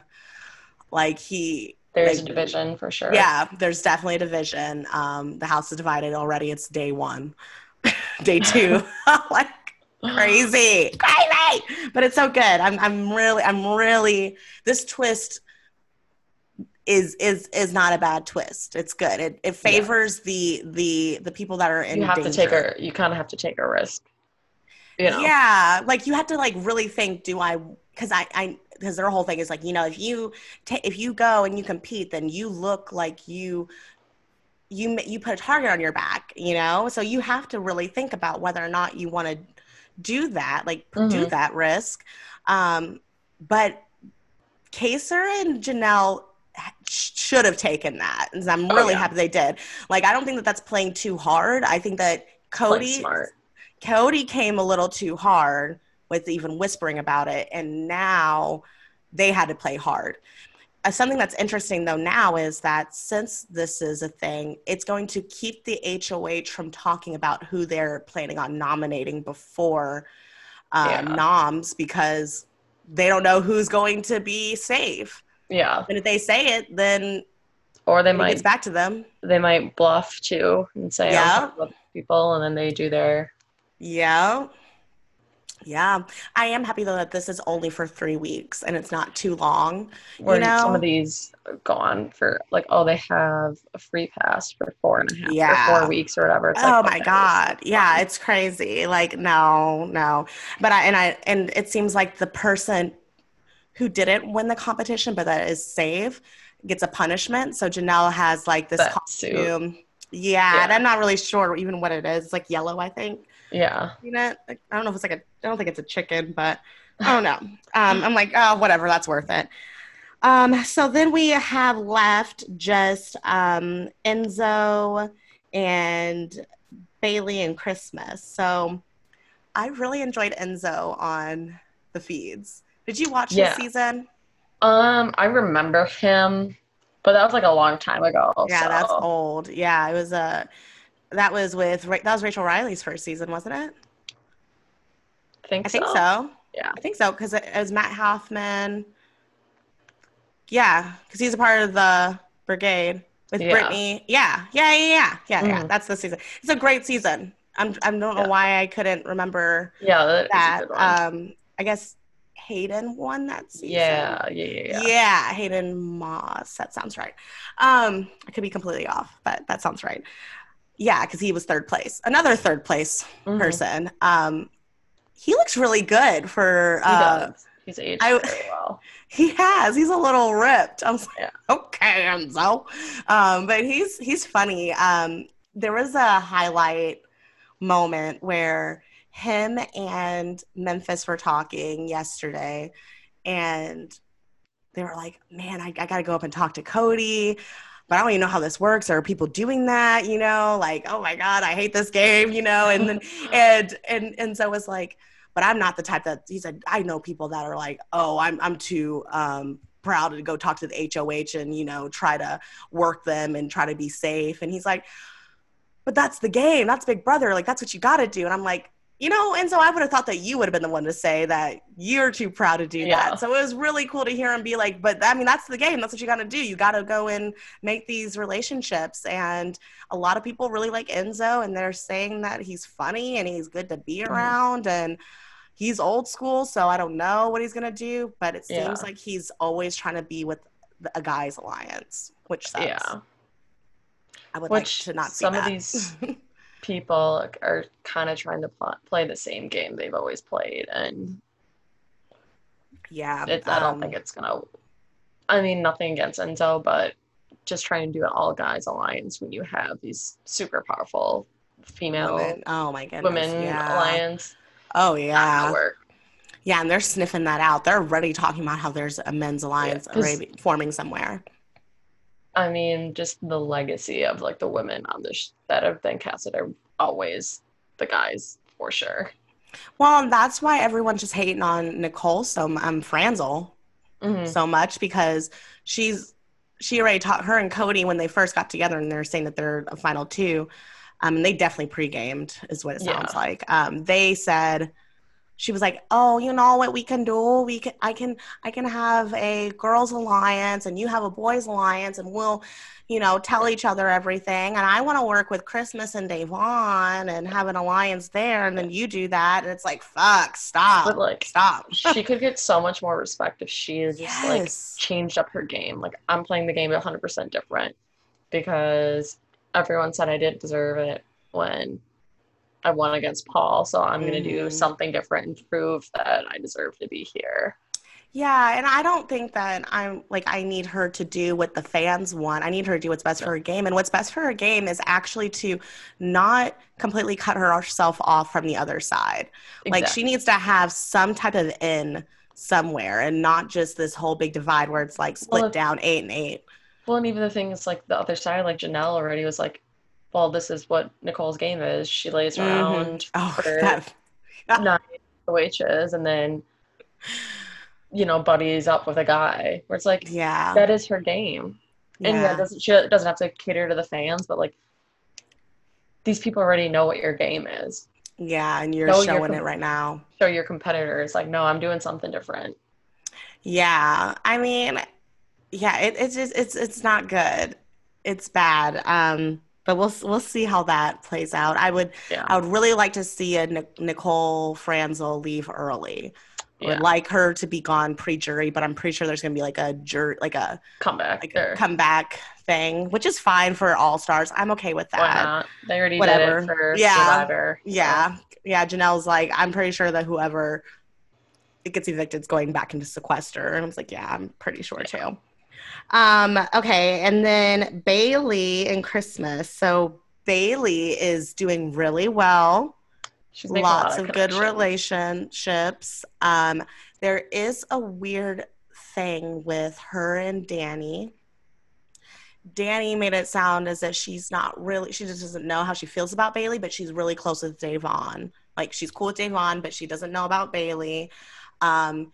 S2: like he
S1: there's like, a division for sure.
S2: Yeah, there's definitely a division. Um, the house is divided already. It's day one, day two, like crazy, crazy. But it's so good. I'm, I'm really, I'm really. This twist is is is not a bad twist. It's good. It it favors yeah. the the the people that are in.
S1: You have
S2: danger.
S1: to take a. You kind of have to take a risk.
S2: You know? Yeah, like you have to like really think. Do I? Because I I because their whole thing is like you know if you ta- if you go and you compete then you look like you you you put a target on your back, you know. So you have to really think about whether or not you want to do that, like mm-hmm. do that risk. Um, but Kaysar and Janelle should have taken that, and I'm oh, really oh, yeah. happy they did. Like, I don't think that that's playing too hard. I think that Cody, Cody came a little too hard with even whispering about it, and now they had to play hard. Uh, something that's interesting though now is that since this is a thing, it's going to keep the HOH from talking about who they're planning on nominating before uh, yeah. noms because they don't know who's going to be safe.
S1: Yeah.
S2: And if they say it, then
S1: or they might
S2: gets back to them.
S1: They might bluff too and say yeah. people, and then they do their
S2: yeah. Yeah, I am happy though that this is only for three weeks and it's not too long.
S1: Or
S2: you know?
S1: some of these go on for like, oh, they have a free pass for four and a half, yeah. four weeks or whatever.
S2: It's oh like, my okay, god, yeah, it's crazy. Like, no, no, but I and I and it seems like the person who didn't win the competition, but that is safe, gets a punishment. So Janelle has like this that costume. Yeah, yeah, and I'm not really sure even what it is. It's like yellow, I think.
S1: Yeah.
S2: You know, I don't know if it's like a, I don't think it's a chicken, but I don't know. Um, I'm like, oh, whatever, that's worth it. Um, so then we have left just um, Enzo and Bayleigh and Christmas. So I really enjoyed Enzo on the feeds. Did you watch yeah. this season?
S1: Um, I remember him, but that was like a long time ago.
S2: Yeah,
S1: so.
S2: that's old. Yeah, it was a. That was with that was Rachel Reilly's first season, wasn't it?
S1: I think
S2: I
S1: so.
S2: think so.
S1: Yeah,
S2: I think so because it, it, was Matt Hoffman. Yeah, because he's a part of the brigade with yeah. Brittany. Yeah, yeah, yeah, yeah, yeah, mm. yeah. That's the season. It's a great season. I'm I don't know yeah. why I couldn't remember.
S1: Yeah, that.
S2: that. Um, I guess Hayden won that season.
S1: Yeah, yeah, yeah, yeah.
S2: Yeah, Hayden Moss. That sounds right. Um, I could be completely off, but that sounds right. Yeah, because he was third place. Another third place mm-hmm. person. Um, he looks really good for.
S1: He uh, does. He's aged I, very well.
S2: He has. He's a little ripped. I was like, yeah. okay, Enzo. Um, but he's he's funny. Um, there was a highlight moment where him and Memphis were talking yesterday, and they were like, "Man, I, I got to go up and talk to Cody." But I don't even know how this works. Are people doing that? You know, like, oh my God, I hate this game, you know? And then, and, and, and so it was like, but I'm not the type that he said, I know people that are like, oh, I'm, I'm too, um, proud to go talk to the HOH and, you know, try to work them and try to be safe. And he's like, but that's the game. That's Big Brother. Like, that's what you got to do. And I'm like, you know, and so I would have thought that you would have been the one to say that you're too proud to do yeah. that. So it was really cool to hear him be like, but I mean, that's the game. That's what you got to do. You got to go and make these relationships. And a lot of people really like Enzo, and they're saying that he's funny and he's good to be mm-hmm. around. And he's old school, so I don't know what he's going to do, but it seems yeah. like he's always trying to be with a guy's alliance, which sucks. Yeah. I would which like to not see
S1: some
S2: that.
S1: of these. people are kind of trying to pl- play the same game they've always played and
S2: yeah
S1: it, i don't um, think it's gonna i mean nothing against enzo but just trying to do an all guys alliance when you have these super powerful female
S2: women. oh my goodness
S1: women yeah. alliance
S2: oh yeah work. yeah and they're sniffing that out they're already talking about how there's a men's alliance yeah, already forming somewhere
S1: I mean, just the legacy of like the women on this that have been casted are always the guys for sure.
S2: Well, that's why everyone's just hating on Nicole so um Franzel mm-hmm. so much because she's she already taught her and Cody when they first got together and they're saying that they're a final two. Um, and they definitely pre-gamed is what it sounds yeah. like. Um, they said she was like, "Oh, you know what we can do? We can I can I can have a girls alliance and you have a boys alliance and we'll, you know, tell each other everything. And I want to work with Christmas and Da'Vonne and have an alliance there and then you do that and it's like, fuck, stop.
S1: But like
S2: stop.
S1: she could get so much more respect if she just yes. like changed up her game. Like I'm playing the game 100% different because everyone said I didn't deserve it when I won against Paul, so I'm mm. going to do something different and prove that I deserve to be here.
S2: Yeah, and I don't think that I'm like I need her to do what the fans want. I need her to do what's best for her game, and what's best for her game is actually to not completely cut herself off from the other side. Like she needs to have some type of in somewhere, and not just this whole big divide where it's like split
S1: Well,
S2: down eight and eight.
S1: Well, and even the thing is, like the other side, like Janelle already was like, "Well, this is what Nicole's game is. She lays
S2: Mhm.
S1: around
S2: Oh,
S1: for
S2: that
S1: nine witches, and then you know buddies up with a guy." Where it's like
S2: yeah,
S1: that is her game, and yeah, doesn't she doesn't have to cater to the fans, but like these people already know what your game is.
S2: yeah, and you're
S1: No, you're
S2: showing
S1: com-
S2: it right now.
S1: Show your competitors like, no, I'm doing something different.
S2: Yeah, I mean, yeah, it, it's just it's it's not good. It's bad. Um, but we'll we'll see how that plays out. I would
S1: Yeah,
S2: I would really like to see a Nicole Franzel leave early. I
S1: yeah.
S2: would like her to be gone pre-jury, but I'm pretty sure there's gonna be like a jur like a
S1: comeback,
S2: like a comeback thing, which is fine for all stars. I'm okay with
S1: Why
S2: that.
S1: not? They already
S2: Whatever.
S1: did it for
S2: Yeah.
S1: Survivor. so-
S2: Yeah, yeah. Janelle's like, I'm pretty sure that whoever it gets evicted is going back into sequester, and I was like, yeah, I'm pretty sure too. Um, okay, and then Bayleigh and Christmas. So Bayleigh is doing really well.
S1: She's making a lot
S2: Lots of good relationships. Um, there is a weird thing with her and Dani. Dani made it sound as if she's not really, she just doesn't know how she feels about Bayleigh, but she's really close with Da'Vonne. Like she's cool with Da'Vonne, but she doesn't know about Bayleigh. Um,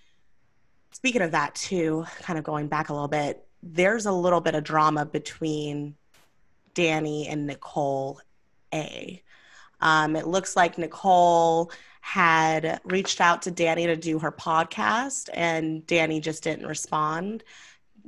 S2: speaking of that, too, kind of going back a little bit, there's a little bit of drama between Dani and Nicole A. Um, it looks like Nicole had reached out to Dani to do her podcast, and Dani just didn't respond.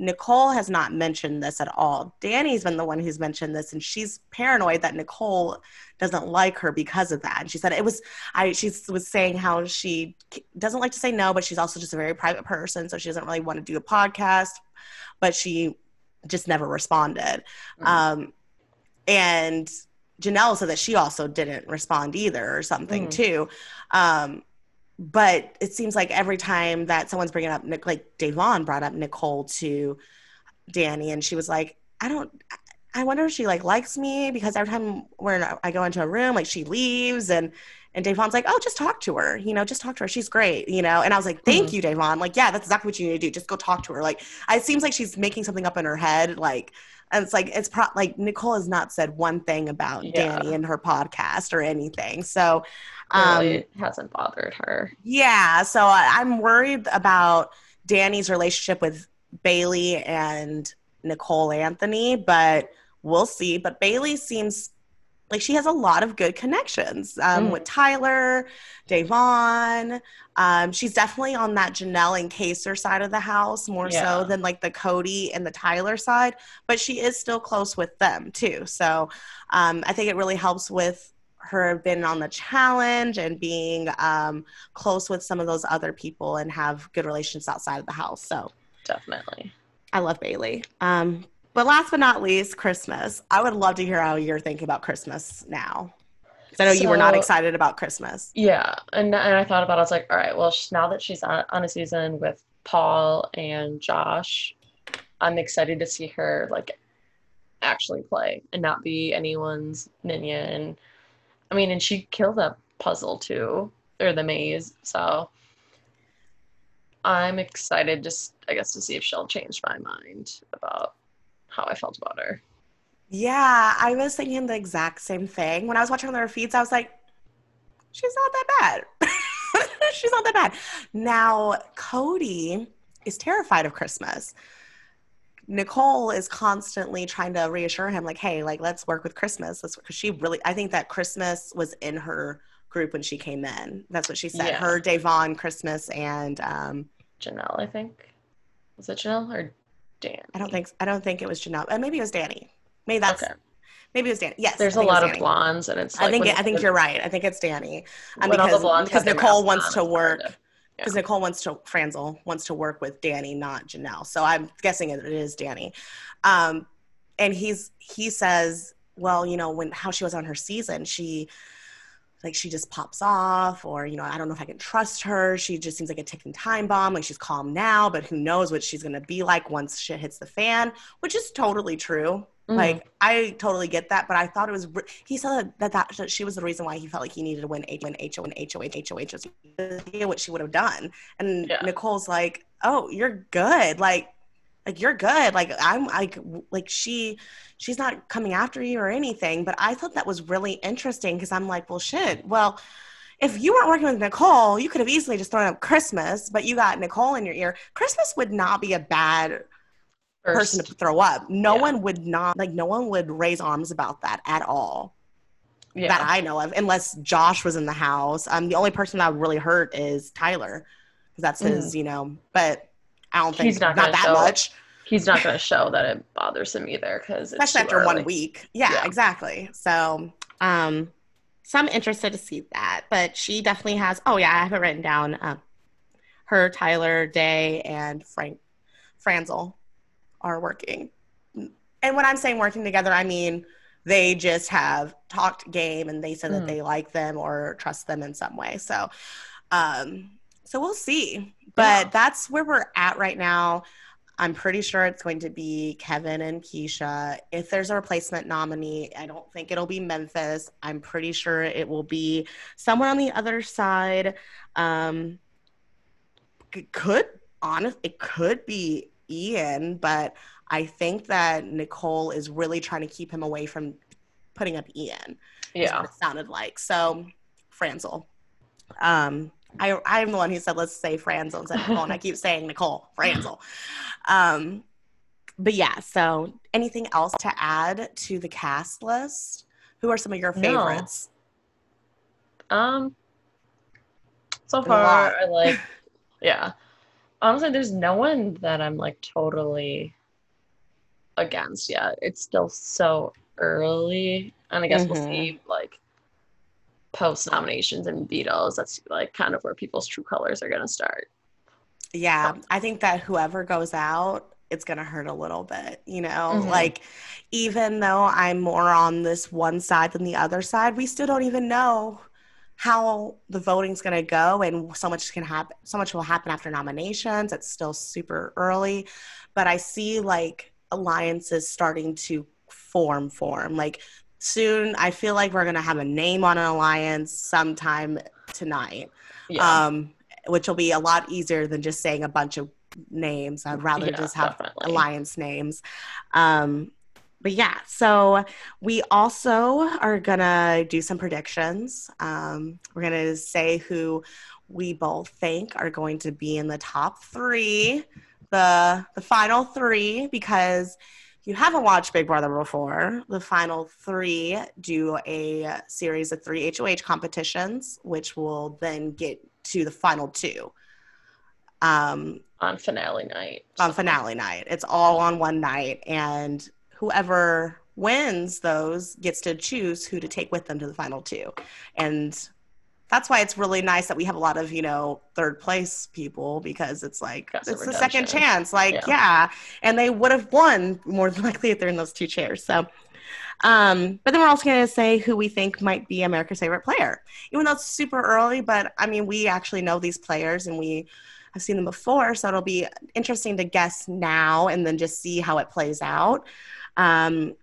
S2: Nicole has not mentioned this at all. Dani's been the one who's mentioned this, and she's paranoid that Nicole doesn't like her because of that. And she said it was, I, she was saying how she doesn't like to say no, but she's also just a very private person, so she doesn't really want to do a podcast, but she just never responded.
S1: Mhm.
S2: Um, and Janelle said that she also didn't respond either, or something
S1: Mhm.
S2: too. Um, but it seems like every time that someone's bringing up, like Da'Vonne brought up Nicole to Dani, and she was like, "I don't." I wonder if she like likes me because every time when I go into a room, like she leaves and and Da'Vonne's like, oh, just talk to her, you know, just talk to her. She's great, you know. And I was like, thank
S1: Mhm.
S2: you, Da'Vonne. Like, yeah, that's exactly what you need to do. Just go talk to her. Like, it seems like she's making something up in her head. Like, and it's like it's pro- like Nicole has not said one thing about
S1: Yeah.
S2: Dani in her podcast or anything. So, um,
S1: Really hasn't bothered her.
S2: yeah, so I- I'm worried about Dani's relationship with Bayleigh and Nicole Anthony, but we'll see. But Bayleigh seems like she has a lot of good connections um,
S1: Mm.
S2: with Tyler, Da'Vonne. Um, she's definitely on that Janelle and Kaysar side of the house more
S1: Yeah.
S2: so than like the Cody and the Tyler side, but she is still close with them too. So um, I think it really helps with her being on the challenge and being um, close with some of those other people and have good relations outside of the house. So
S1: Definitely.
S2: I love Bayleigh. Um, but last but not least, Christmas. I would love to hear how you're thinking about Christmas now. I know you were not excited about Christmas.
S1: Yeah, and and I thought about it. I was like, all right, well, sh- now that she's on, on a season with Paul and Josh, I'm excited to see her like actually play and not be anyone's minion. I mean, and she killed that puzzle too, or the maze. So I'm excited, just I guess, to see if she'll change my mind about how I felt about her.
S2: Yeah, I was thinking the exact same thing. When I was watching their feeds, I was like, she's not that bad. she's not that bad. Now, Cody is terrified of Christmas. Nicole is constantly trying to reassure him, like, hey, like, let's work with Christmas. Let's because she really I think that Christmas was in her group when she came in. That's what she said.
S1: Yeah.
S2: Her, Da'Vonne, Christmas, and um,
S1: Janelle, I think. Was it Janelle or Dan?
S2: I don't think I don't think it was Janelle. Uh, maybe it was Dani. Maybe that's
S1: Okay.
S2: maybe it was Dani. Yes.
S1: There's a
S2: it
S1: lot of blondes, and it's
S2: I think
S1: when-
S2: I think you're right. I think it's Dani. Um,
S1: when all the
S2: because because Nicole wants to work because Nicole wants to Franzel wants to work with Dani, not Janelle. So I'm guessing it is Dani. Um, and he's he says, well, you know, when how she was on her season, she like she just pops off or you know i don't know if i can trust her she just seems like a ticking time bomb like she's calm now but who knows what she's going to be like once shit hits the fan which is totally true mm. like i totally get that but i thought it was he said that, that that she was the reason why he felt like he needed to win H win HO and HOH HOH what she would have done and yeah. Nicole's like oh you're good like like you're good like i'm like like she she's not coming after you or anything but i thought that was really interesting because i'm like well shit well if you weren't working with nicole you could have easily just thrown up christmas but you got nicole in your ear christmas would not be a bad First. person to throw up no yeah. one would not like no one would raise arms about that at all yeah. that i know of unless josh was in the house um the only person that would really hurt is tyler because that's his mm. you know but I don't think he's not, not that
S1: show,
S2: much.
S1: He's not going to show that it bothers him either because
S2: especially after early. one week. Yeah, yeah, exactly. So, um, so I'm interested to see that. But she definitely has. Oh yeah, I have it written down. Uh, her, Tyler, Day, and Frank Franzel are working. And when I'm saying working together, I mean they just have talked game and they said mm. that hmm. they like them or trust them in some way. So, um, so we'll see. But yeah. that's where we're at right now. I'm pretty sure it's going to be Kevin and Keesha. If there's a replacement nominee, I don't think it'll be Memphis. I'm pretty sure it will be somewhere on the other side. Um, it could, honest, it could be Ian, but I think that Nicole is really trying to keep him away from putting up Ian.
S1: Yeah,
S2: it sounded like so. Franzel. Um, I, I'm the one who said, let's say Franzel instead of Nicole. and I keep saying Nicole, Franzel. Um, but yeah, so anything else to add to the cast list? Who are some of your favorites?
S1: No. Um, so far, I like, yeah. Honestly, there's no one that I'm like totally against yet. It's still so early. And I guess mm-hmm. we'll see like post nominations and vetoes, that's like kind of where people's true colors are going to start.
S2: Yeah, I think that whoever goes out, it's going to hurt a little bit, you know? Mm-hmm. Like, even though I'm more on this one side than the other side, we still don't even know how the voting's going to go and so much can happen so much will happen after nominations it's still super early but i see like alliances starting to form form like soon. I feel like we're gonna have a name on an alliance sometime tonight, yeah. um, which will be a lot easier than just saying a bunch of names. I'd rather yeah, just have definitely. alliance names. Um, but yeah, so we also are gonna do some predictions. Um, we're gonna say who we both think are going to be in the top three, the the final three, because you haven't watched Big Brother before, the final three do a series of three HOH competitions, which will then get to the final two.
S1: Um, on finale night.
S2: On finale night. It's all on one night. And whoever wins those gets to choose who to take with them to the final two. And that's why it's really nice that we have a lot of you know third place people because it's like That's it's the second chance like yeah. yeah. and they would have won more than likely if they're in those two chairs so um, but then we're also going to say who we think might be America's favorite player, even though it's super early. But I mean, we actually know these players and we have seen them before, so it'll be interesting to guess now and then just see how it plays out. Um,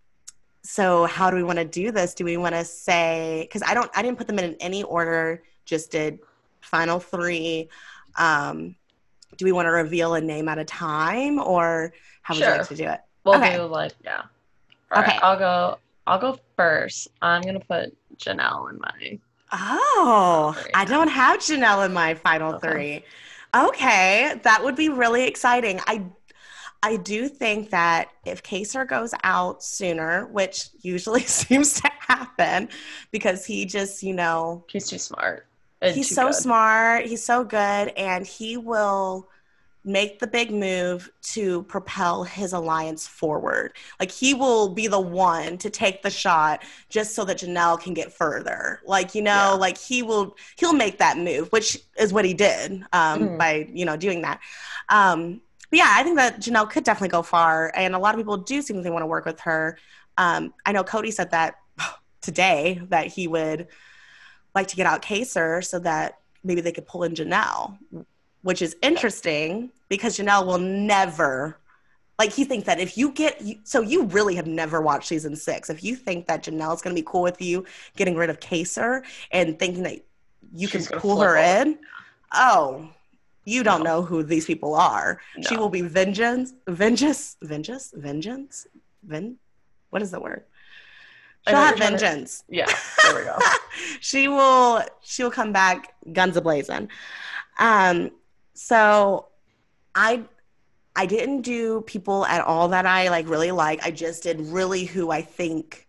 S2: so how do we want to do this? Do we want to say because i don't i didn't put them in any order just did final three. Um do we want to reveal a name at a time or how would sure. you like to do it?
S1: We'll okay. do like yeah. All okay. right, i'll go i'll go first. I'm gonna put janelle in my
S2: oh i don't have janelle in my final okay. three. Okay that would be really exciting. I I do think that if Kaysar goes out sooner, which usually seems to happen because he just, you know,
S1: he's too smart.
S2: He's so good. smart. He's so good. And he will make the big move to propel his alliance forward. Like he will be the one to take the shot just so that Janelle can get further. Like, you know, yeah. like he will, he'll make that move, which is what he did um, mm-hmm. by, you know, doing that. Um, but yeah, I think that Janelle could definitely go far, and a lot of people do seem they want to work with her. Um, I know Cody said that today that he would like to get out Kaysar so that maybe they could pull in Janelle, which is interesting because Janelle will never like he thinks that if you get so you really have never watched season six. If you think that Janelle's gonna be cool with you getting rid of Kaysar and thinking that you
S1: She's
S2: can pull her in, oh, you don't
S1: No.
S2: know who these people are. She will be vengeance, vengeance, vengeance, vengeance, ven. What is the word? She'll have
S1: you're to-
S2: vengeance.
S1: Yeah, there we go.
S2: she will. She will come back guns a blazing. Um. So, I. I didn't do people at all that I like really like. I just did really who I think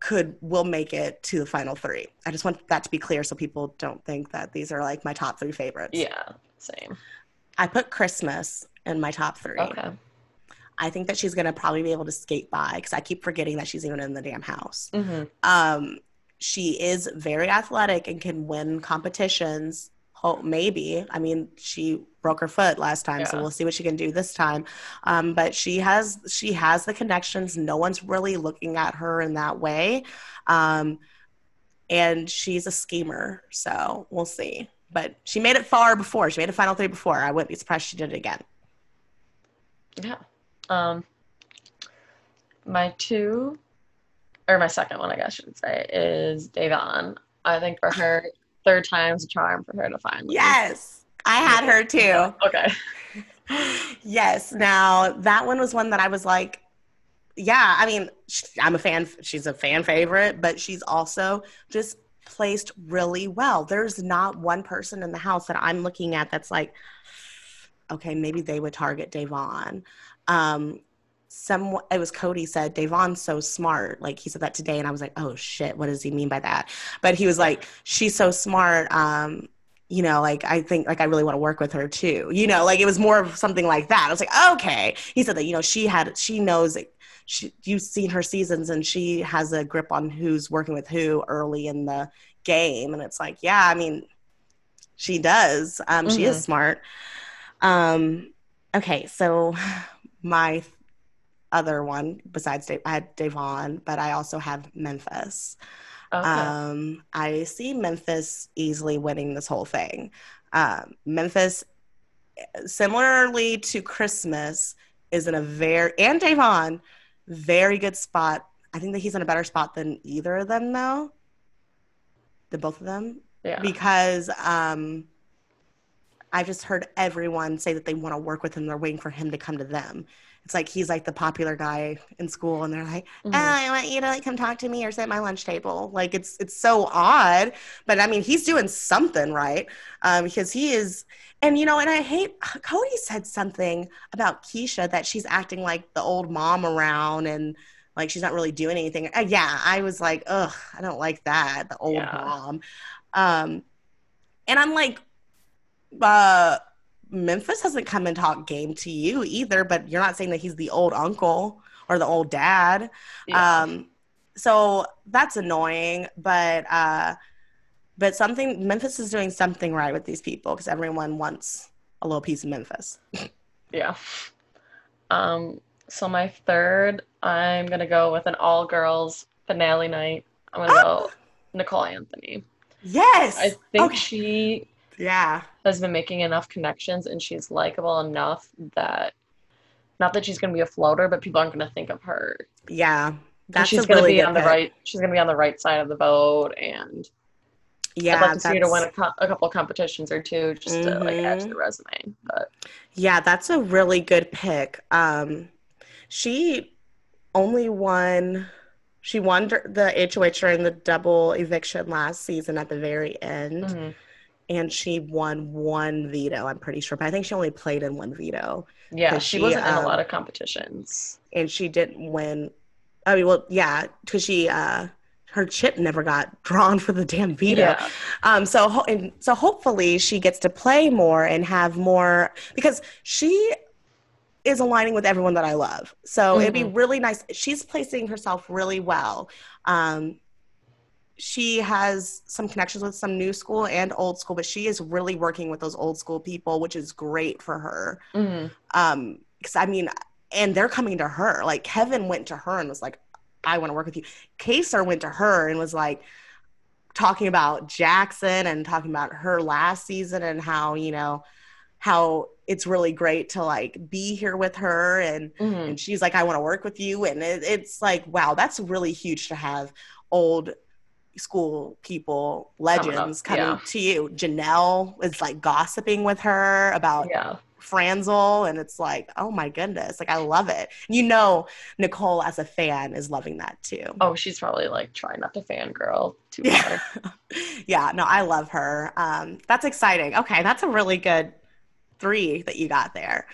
S2: could will make it to the final three. I just want that to be clear so people don't think that these are like my top three favorites.
S1: Yeah, same.
S2: I put Christmas in my top three.
S1: Okay.
S2: I think that she's gonna probably be able to skate by because I keep forgetting that she's even in the damn house.
S1: hmm
S2: Um, she is very athletic and can win competitions. Oh, maybe. I mean, she broke her foot last time, so we'll see what she can do this time. Um, but she has she has the connections. No one's really looking at her in that way, um, and she's a schemer. So we'll see. But she made it far before. She made a final three before. I wouldn't be surprised she did it again.
S1: Yeah. Um, my two, or my second one, I guess I should say, is Da'Vonne. I think for her, third time's a charm for her to finally.
S2: Yes, I had her too.
S1: Okay.
S2: yes. Now that one was one that I was like, yeah. I mean, I'm a fan. She's a fan favorite, but she's also just placed really well. There's not one person in the house that I'm looking at that's like, okay, maybe they would target Da'Vonne. Um, some it was Cody said Da'Vonne's so smart. Like he said that today, and I was like, oh shit, what does he mean by that? But he was like, she's so smart. Um, you know, like I think like I really want to work with her too. You know, like it was more of something like that. I was like, okay. He said that you know she had she knows. She, you've seen her seasons and she has a grip on who's working with who early in the game and it's like yeah i mean she does um she is
S1: Mhm.
S2: smart um okay so my other one besides Dave, i had Da'Vonne but i also have memphis
S1: Okay.
S2: um, I see Memphis easily winning this whole thing. Um, Memphis, similarly to Christmas, is in a very and Da'Vonne, very good spot. I think that he's in a better spot than either of them, though. The both of them,
S1: yeah.
S2: because um, I just heard everyone say that they want to work with him. They're waiting for him to come to them. It's like he's like the popular guy in school, and they're like,
S1: Mhm.
S2: oh, I want you to like come talk to me or sit at my lunch table. Like it's it's so odd, but I mean he's doing something right um, because he is. And you know, and I hate Cody said something about Keesha that she's acting like the old mom around and like she's not really doing anything. Uh, yeah, I was like, ugh, I don't like that, the old
S1: Yeah.
S2: mom. Um, and I'm like, uh, Memphis hasn't come and talked game to you either, but you're not saying that he's the old uncle or the old dad.
S1: yeah.
S2: Um, so that's annoying, but uh, but something Memphis is doing something right with these people because everyone wants a little piece of Memphis.
S1: Yeah. Um, so my third, I'm gonna go with an all girls finale night. I'm gonna go Nicole Anthony.
S2: Yes,
S1: I think
S2: Okay.
S1: she
S2: yeah,
S1: has been making enough connections and she's likable enough that not that she's gonna be a floater, but people aren't gonna think of her.
S2: yeah.
S1: And
S2: That's
S1: she's gonna
S2: really
S1: be on the right she's gonna be on the right side of the vote and
S2: Yeah,
S1: I'd like to see her to win a, co- a couple competitions or two just to like add to the resume. But
S2: Yeah, that's a really good pick. Um, she only won. She won the HOH during the double eviction last season at the very end,
S1: mhm.
S2: And she won one veto. I'm pretty sure, but I think she only played in one veto,
S1: Yeah, she
S2: she,
S1: wasn't in a
S2: um,
S1: lot of competitions.
S2: and she didn't win. I mean, well, yeah, because she uh, her chip never got drawn for the damn veto.
S1: Yeah.
S2: Um, so ho- and so hopefully she gets to play more and have more because she is aligning with everyone that I love. So it'd be really nice. She's placing herself really well. Um, she has some connections with some new school and old school, but she is really working with those old school people, which is great for her.
S1: Mhm.
S2: Um, because I mean, and they're coming to her. Like Kevin went to her and was like, "I want to work with you." Kaysar went to her and was like, talking about Jackson and talking about her last season and how, you know, how it's really great to like be here with her and
S1: Mhm.
S2: and she's like i want to work with you and it, it's like wow that's really huge to have old school people
S1: Coming
S2: legends coming
S1: yeah.
S2: to you janelle is like gossiping with her about
S1: Yeah.
S2: franzel and it's like oh my goodness like i love it you know nicole as a fan is loving that too
S1: Oh, she's probably like trying not to fangirl too
S2: Yeah.
S1: hard.
S2: yeah no i love her um that's exciting okay that's a really good three that you got there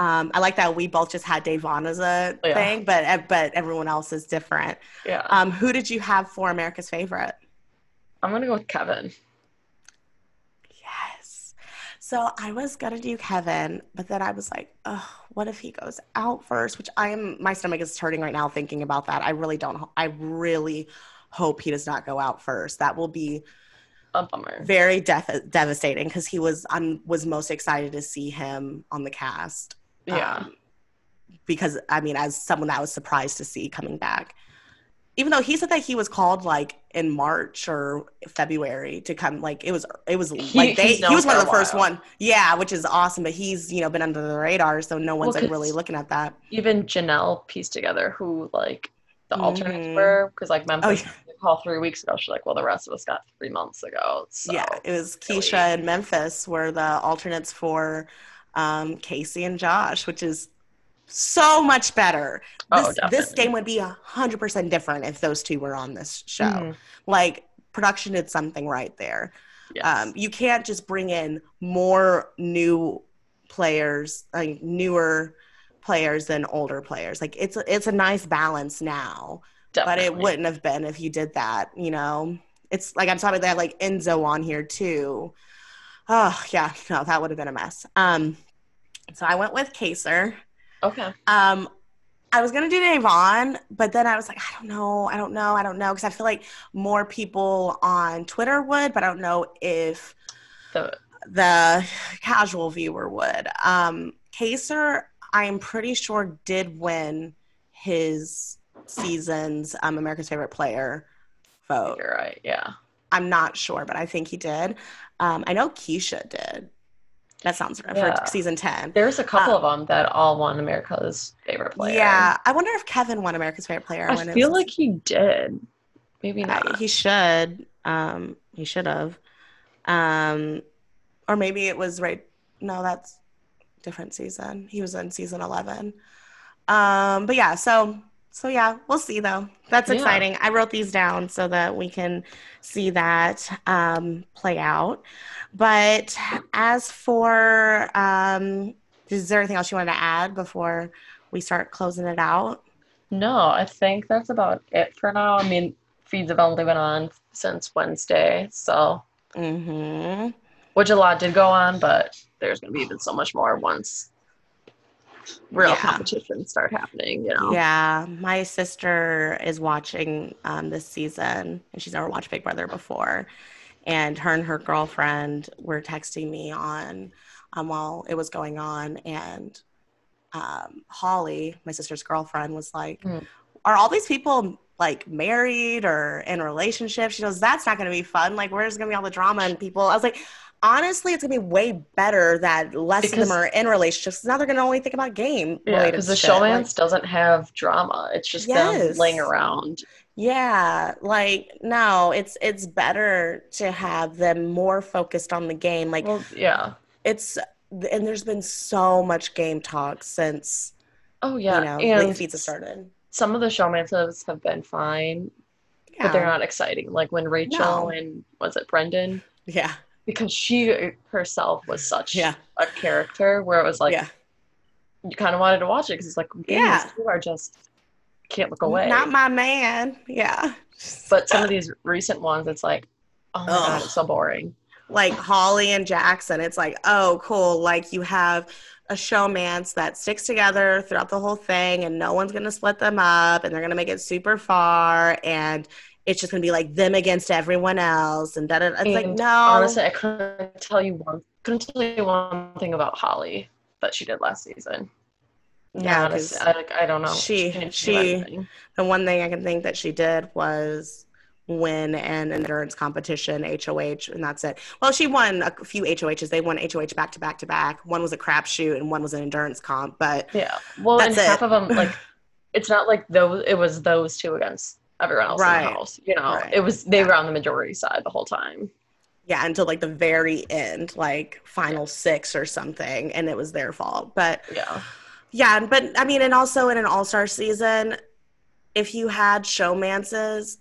S2: um i like that we both just had Da'Vonne as a
S1: Yeah.
S2: thing but but everyone else is different
S1: Yeah.
S2: um who did you have for america's favorite
S1: I'm gonna go with Kevin.
S2: yes so i was gonna do kevin but then i was like oh what if he goes out first which i am my stomach is hurting right now thinking about that i really don't i really hope he does not go out first that will be
S1: A bummer.
S2: very def- devastating because he was I was most excited to see him on the cast.
S1: Yeah.
S2: um, because I mean, as someone that I was surprised to see coming back, even though he said that he was called like in March or February to come, like it was it was
S1: He-
S2: like they he was one of the first one, yeah, which is awesome. But he's you know been under the radar, so no one's
S1: Well,
S2: like really looking at that.
S1: Even Janelle pieced together who like the alternates
S2: Mhm.
S1: were because like Memphis
S2: Oh, yeah.
S1: call three weeks ago. She's like, well, the rest of us got three months ago. So
S2: yeah, it was
S1: really-
S2: Keesha and Memphis were the alternates for um, Casey and Josh, which is so much better.
S1: Oh,
S2: This, this game would be a hundred percent different if those two were on this show.
S1: Mhm.
S2: Like production did something right there.
S1: Yes.
S2: Um, you can't just bring in more new players, like newer players than older players. Like it's a, it's a nice balance now but it wouldn't have been if you did that you know it's like i'm sorry they have like enzo on here too oh yeah no that would have been a mess um so i went with kaysar
S1: Okay.
S2: um i was gonna do Da'Vonne, but then i was like i don't know i don't know i don't know because i feel like more people on twitter would but i don't know if
S1: The,
S2: the casual viewer would. Um, Kaysar, I am pretty sure did win his season's um, America's Favorite Player vote.
S1: you're right. Yeah.
S2: I'm not sure, but I think he did. Um, I know Keesha did. That sounds right
S1: Yeah.
S2: for season 10.
S1: There's a couple
S2: Um,
S1: of them that all won America's favorite player.
S2: Yeah, I wonder if Kevin won America's Favorite Player.
S1: I feel like he did. Maybe
S2: I-
S1: not.
S2: he should. Um, he should have. Um, or maybe it was right. No, that's different season. He was in season eleven. Um, but yeah, so so yeah, we'll see though. That's
S1: Yeah.
S2: exciting. I wrote these down so that we can see that um, play out. But as for, um, is there anything else you wanted to add before we start closing it out?
S1: No, I think that's about it for now. I mean, feeds have only been on since Wednesday, so
S2: Mm-hmm.
S1: which a lot did go on, but there's gonna be even so much more once real
S2: Yeah.
S1: competitions start happening. You know.
S2: Yeah, my sister is watching um, this season, and she's never watched Big Brother before. And her and her girlfriend were texting me on um, while it was going on, and um, Holly, my sister's girlfriend, was like,
S1: Mm.
S2: "Are all these people like married or in relationships?" She goes, "That's not going to be fun. Like, where's going to be all the drama and people?" I was like. Honestly, it's gonna be way better that less of them are in relationships. Now they're gonna only think about game.
S1: Yeah, because the
S2: shit. Like-
S1: doesn't have drama. It's just them
S2: Yes.
S1: laying around.
S2: Yeah, like no, it's it's better to have them more focused on the game. Like
S1: Well, yeah.
S2: it's and there's been so much game talk since
S1: Oh yeah,
S2: you know
S1: and
S2: have started.
S1: some of the showmances have been fine, but they're not exciting. Like when Rachel
S2: No.
S1: and was it Brendan?
S2: Yeah,
S1: Because she herself was such
S2: Yeah.
S1: a character where it was like
S2: yeah,
S1: you kind of wanted to watch it because it's like
S2: Yeah.
S1: two are just can't look away.
S2: not my man. Yeah,
S1: but some of these recent ones, it's like, oh my god, it's so boring.
S2: like Holly and Jackson, it's like, oh, cool. Like you have a showmance that sticks together throughout the whole thing, and no one's gonna split them up, and they're gonna make it super far, and it's just gonna be like them against everyone else, and that. It's like no,
S1: Honestly, I couldn't tell you one couldn't tell you one thing about Holly that she did last season.
S2: Yeah,
S1: honestly, I, like, I don't know.
S2: she-
S1: do
S2: she- the one thing I can think that she did was win an endurance competition, HOH, and that's it. Well, she won a few HOHs. They won HOH back to back to back. One was a crapshoot and one was an endurance comp. But
S1: Yeah. Well, and
S2: it.
S1: half of them like it's not like those. It was those two against everyone else in the house. You know,
S2: Right.
S1: it was they
S2: Yeah.
S1: were on the majority side the whole time.
S2: yeah, until like the very end, like final six or something, and it was their fault. But
S1: Yeah.
S2: Yeah, but I mean, and also in an all star season, if you had showmances,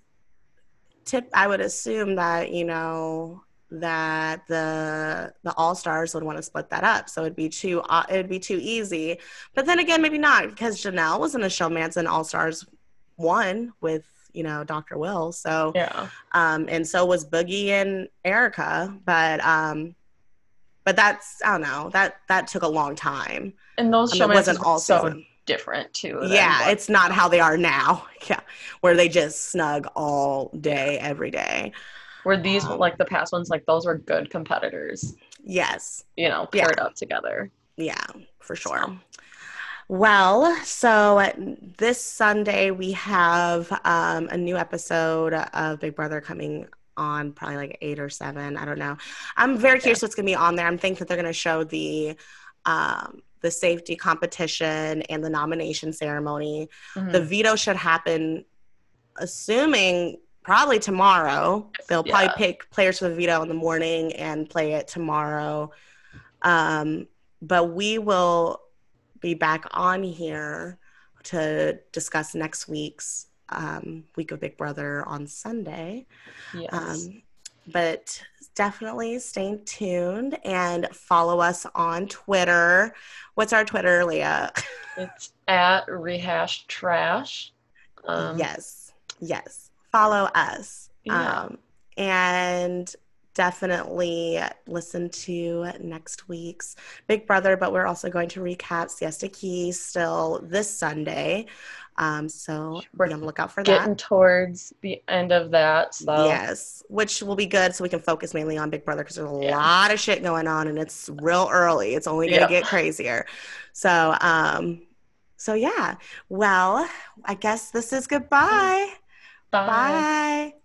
S2: tip, I would assume that you know that the the all stars would want to split that up, so it'd be too uh, it'd be too easy. But then again, maybe not because Janelle was in a showmance and all stars one with you know Dr. Will, so
S1: Yeah.
S2: um, and so was Boogie and Erika, but um, but that's I don't know that that took a long time.
S1: And those
S2: I mean, wasn't
S1: were
S2: all
S1: so
S2: season.
S1: different too.
S2: Yeah,
S1: what-
S2: it's not how they are now. Yeah, where they just snug all day, every day.
S1: where these
S2: um,
S1: like the past ones like those were good competitors.
S2: Yes,
S1: You know,
S2: Yeah.
S1: paired up together.
S2: yeah, for sure. Well, so this Sunday we have um, a new episode of Big Brother coming on, probably like eight or seven. I don't know. I'm very curious what's going to be on there. I'm thinking that they're going to show the um, the safety competition and the nomination ceremony.
S1: Mhm.
S2: The veto should happen, assuming probably tomorrow. They'll probably
S1: Yeah.
S2: pick players for the veto in the morning and play it tomorrow. Um, but we will be back on here to discuss next week's um, week of Big Brother on Sunday.
S1: yes.
S2: Um, but definitely stay tuned and follow us on Twitter. What's our Twitter, Leah?
S1: it's at rehash trash. Um,
S2: yes, yes. Follow us.
S1: Yeah.
S2: Um, and definitely listen to next week's Big Brother, but we're also going to recap Siesta Key still this Sunday. Um, so
S1: We're
S2: going to look out for
S1: Getting
S2: that.
S1: Getting towards the end of that. So
S2: Yes, which will be good so we can focus mainly on Big Brother because there's a
S1: Yeah.
S2: lot of shit going on and it's real early. It's only going to
S1: Yeah.
S2: get crazier. So, um, so yeah. Well, I guess this is goodbye.
S1: bye.
S2: Bye.